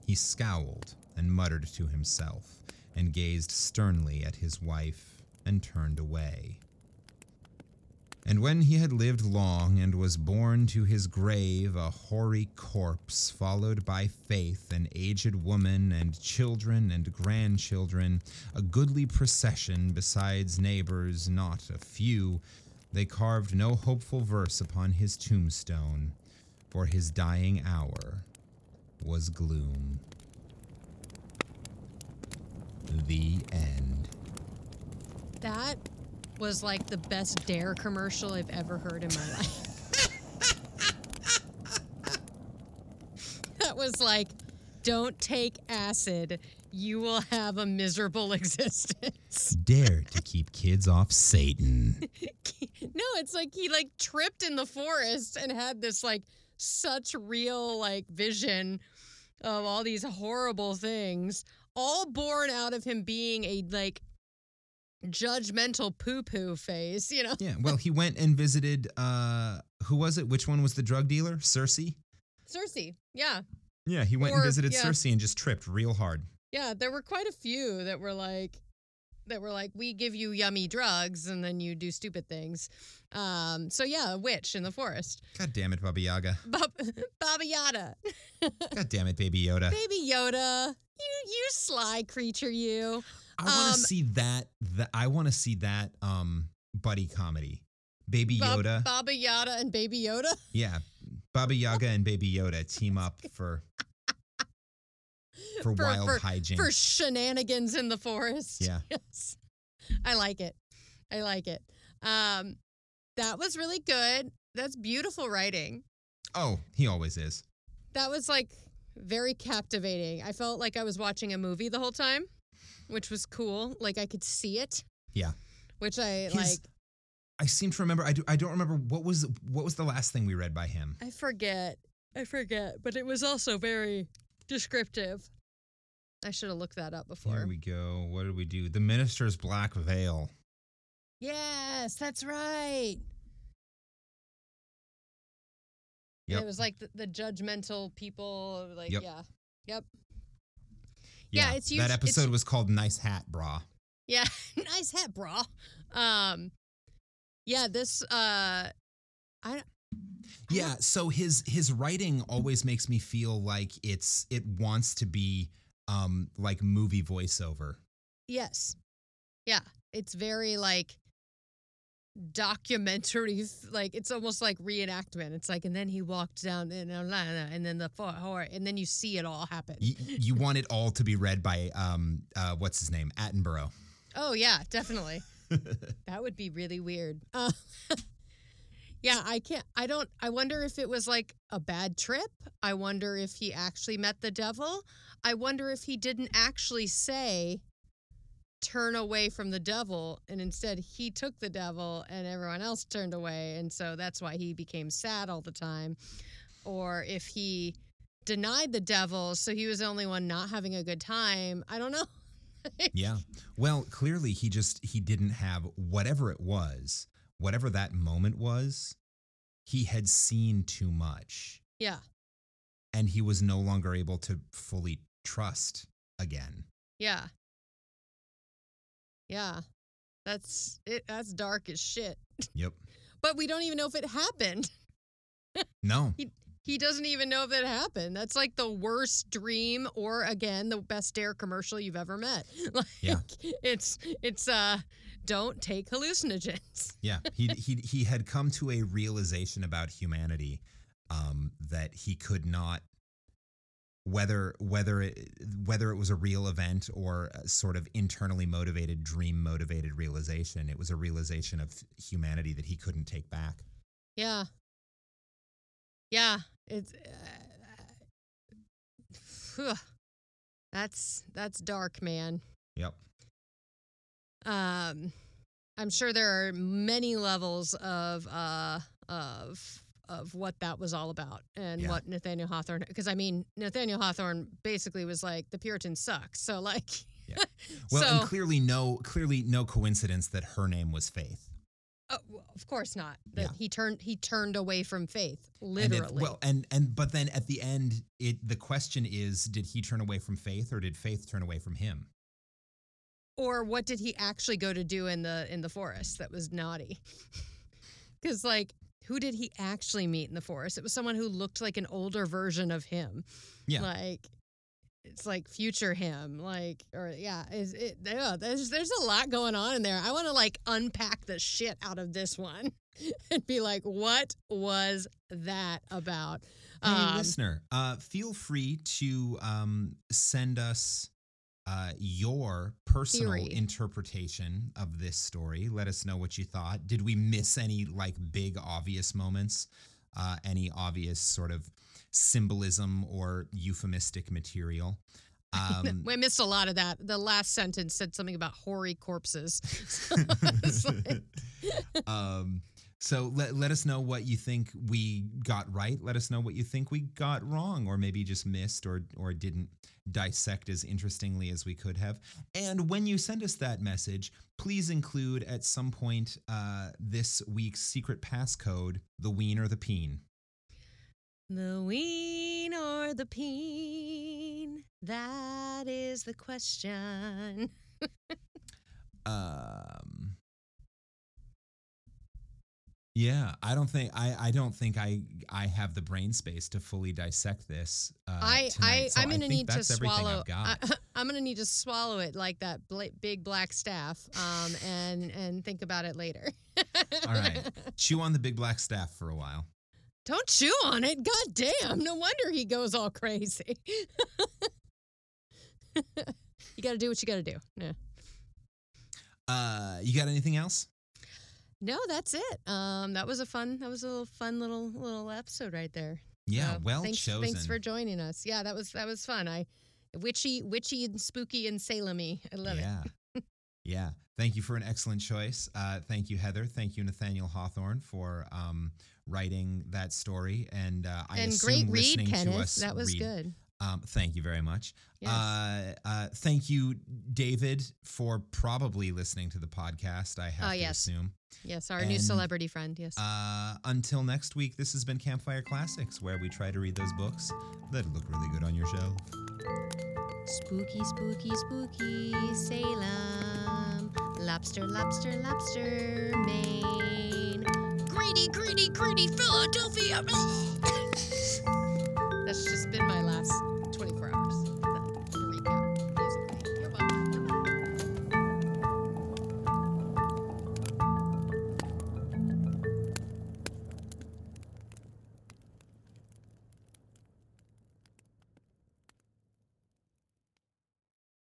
He scowled and muttered to himself, and gazed sternly at his wife, and turned away. And when he had lived long and was borne to his grave a hoary corpse, followed by Faith, an aged woman, and children and grandchildren, a goodly procession besides neighbors not a few, they carved no hopeful verse upon his tombstone, for his dying hour was gloom. The end. That was like the best Dare commercial I've ever heard in my [LAUGHS] life. that was like, don't take acid. You will have a miserable [LAUGHS] existence. Dare to keep kids off Satan. [LAUGHS] no, it's like he like tripped in the forest and had this like such real like vision of all these horrible things, all born out of him being a like judgmental poo poo face, you know? Yeah, well, he went and visited, uh, who was it? Which one was the drug dealer? Circe? Circe, yeah. Yeah, he went Or- and visited yeah. Circe and just tripped real hard. Yeah, there were quite a few that were like that were like we give you yummy drugs and then you do stupid things. Um, so yeah, a witch in the forest. God damn it, Baba Yaga. Bab- [LAUGHS] Baba Yada. [LAUGHS] God damn it, Baby Yoda. Baby Yoda. You you sly creature you. I want um, to see that. That I want to see that um buddy comedy. Baby Bab- Yoda. Baba Yada and Baby Yoda. yeah, Baba Yaga and Baby Yoda team up for [LAUGHS] for, [LAUGHS] For- wild for- hijinks. For shenanigans in the forest. Yeah. [LAUGHS] Yes. I like it. I like it. Um that was really good. That's beautiful writing. oh, he always is. That was like very captivating. I felt like I was watching a movie the whole time, which was cool. Like I could see it. Yeah. Which I His- like I seem to remember. I do. I don't remember what was what was the last thing we read by him. I forget. I forget, but it was also very descriptive. I should have looked that up before. Here we go. What did we do? The Minister's Black Veil. yes, that's right. Yep. It was like the, the judgmental people, like Yep. yeah, yep, yeah, it's that it's- episode was called "Nice Hat, Bra." yeah. [LAUGHS] nice hat, bra. Um, yeah, this uh, I Yeah. So his his writing always makes me feel like it's it wants to be um like movie voiceover. Yes. Yeah. It's very like documentary [LAUGHS] like it's almost like reenactment. It's like, and then he walked down and, and then the horror, and then you see it all happen. You, you want it all to be read by um uh what's his name Attenborough. Oh, yeah, definitely. [LAUGHS] that would be really weird. Uh, [LAUGHS] yeah, I can't, I don't, I wonder if it was like a bad trip. I wonder if he actually met the devil. I wonder if he didn't actually say, turn away from the devil, and instead he took the devil and everyone else turned away. And so that's why he became sad all the time. Or if he denied the devil, so he was the only one not having a good time. I don't know. [LAUGHS] Yeah. Well, clearly he just he didn't have whatever it was, whatever that moment was. He had seen too much, yeah. and he was no longer able to fully trust again. Yeah. Yeah. That's it that's dark as shit. Yep. [LAUGHS] But we don't even know if it happened. No. [LAUGHS] He doesn't even know if it happened. That's like the worst dream or again the best dare commercial you've ever met. [LAUGHS] Like Yeah. it's it's uh don't take hallucinogens. [LAUGHS] Yeah, he he he had come to a realization about humanity um, that he could not whether whether it, whether it was a real event or a sort of internally motivated dream motivated realization it was a realization of humanity that he couldn't take back Yeah. Yeah, it's uh, that's that's dark, man. yep. Um i'm sure there are many levels of uh of of what that was all about and Yeah. what nathaniel hawthorne because i mean nathaniel hawthorne basically was like the puritans suck so like [LAUGHS] well so and clearly no clearly no coincidence that her name was faith Oh, well, of course not. That Yeah. he turned he turned away from faith, And literally. if, well, and and but then at the end, it the question is, did he turn away from faith or did faith turn away from him? or what did he actually go to do in the in the forest that was naughty? [LAUGHS] Because like, who did he actually meet in the forest? It was someone who looked like an older version of him. Yeah. Like. It's like future him, like or yeah, is it? Yeah, there's there's a lot going on in there. I want to like unpack the shit out of this one [LAUGHS] and be like, what was that about? Hey, Um, listener, uh, feel free to um, send us uh, your personal Theory. interpretation of this story. Let us know what you thought. Did we miss any like big obvious moments? Uh, any obvious sort of symbolism or euphemistic material? [LAUGHS] Um, we missed a lot of that. The last sentence said something about hoary corpses. It's [LAUGHS] like- [LAUGHS] um, so let, let us know what you think we got right. Let us know what you think we got wrong, or maybe just missed or or didn't dissect as interestingly as we could have. And when you send us that message, please include at some point uh, this week's secret passcode: the ween or the peen. The ween or the peen? That is the question. Um, yeah, I don't think I, I don't think I I have the brain space to fully dissect this. Uh, I, I so I'm gonna think need to swallow. I, [LAUGHS] am gonna need to swallow it like that bla- big black staff, um, and and think about it later. All right. Chew on the big black staff for a while. Don't chew on it. God damn. No wonder he goes all crazy. [LAUGHS] you got to do what you got to do. Yeah. Uh, you got anything else? No, that's it. Um, that was a fun. That was a little fun little little episode right there. Yeah, So, well thanks, chosen. Thanks for joining us. Yeah, that was that was fun. I witchy, witchy and spooky and Salem-y. I love it. yeah. yeah. Thank you for an excellent choice. Uh, thank you, Heather. Thank you, Nathaniel Hawthorne, for um, writing that story. And uh, I. And assume great read, listening to Kenneth. us That was read. good. Um, thank you very much. Yes. Uh, uh, thank you, David, for probably listening to the podcast. I have Oh, to yes. assume. yes, our new celebrity friend. Yes. Uh, until next week, this has been Campfire Classics, where we try to read those books that look really good on your shelf. Spooky, spooky, spooky, Salem. Lobster, lobster, lobster, Maine. Greedy, greedy, greedy Philadelphia. That's just been my last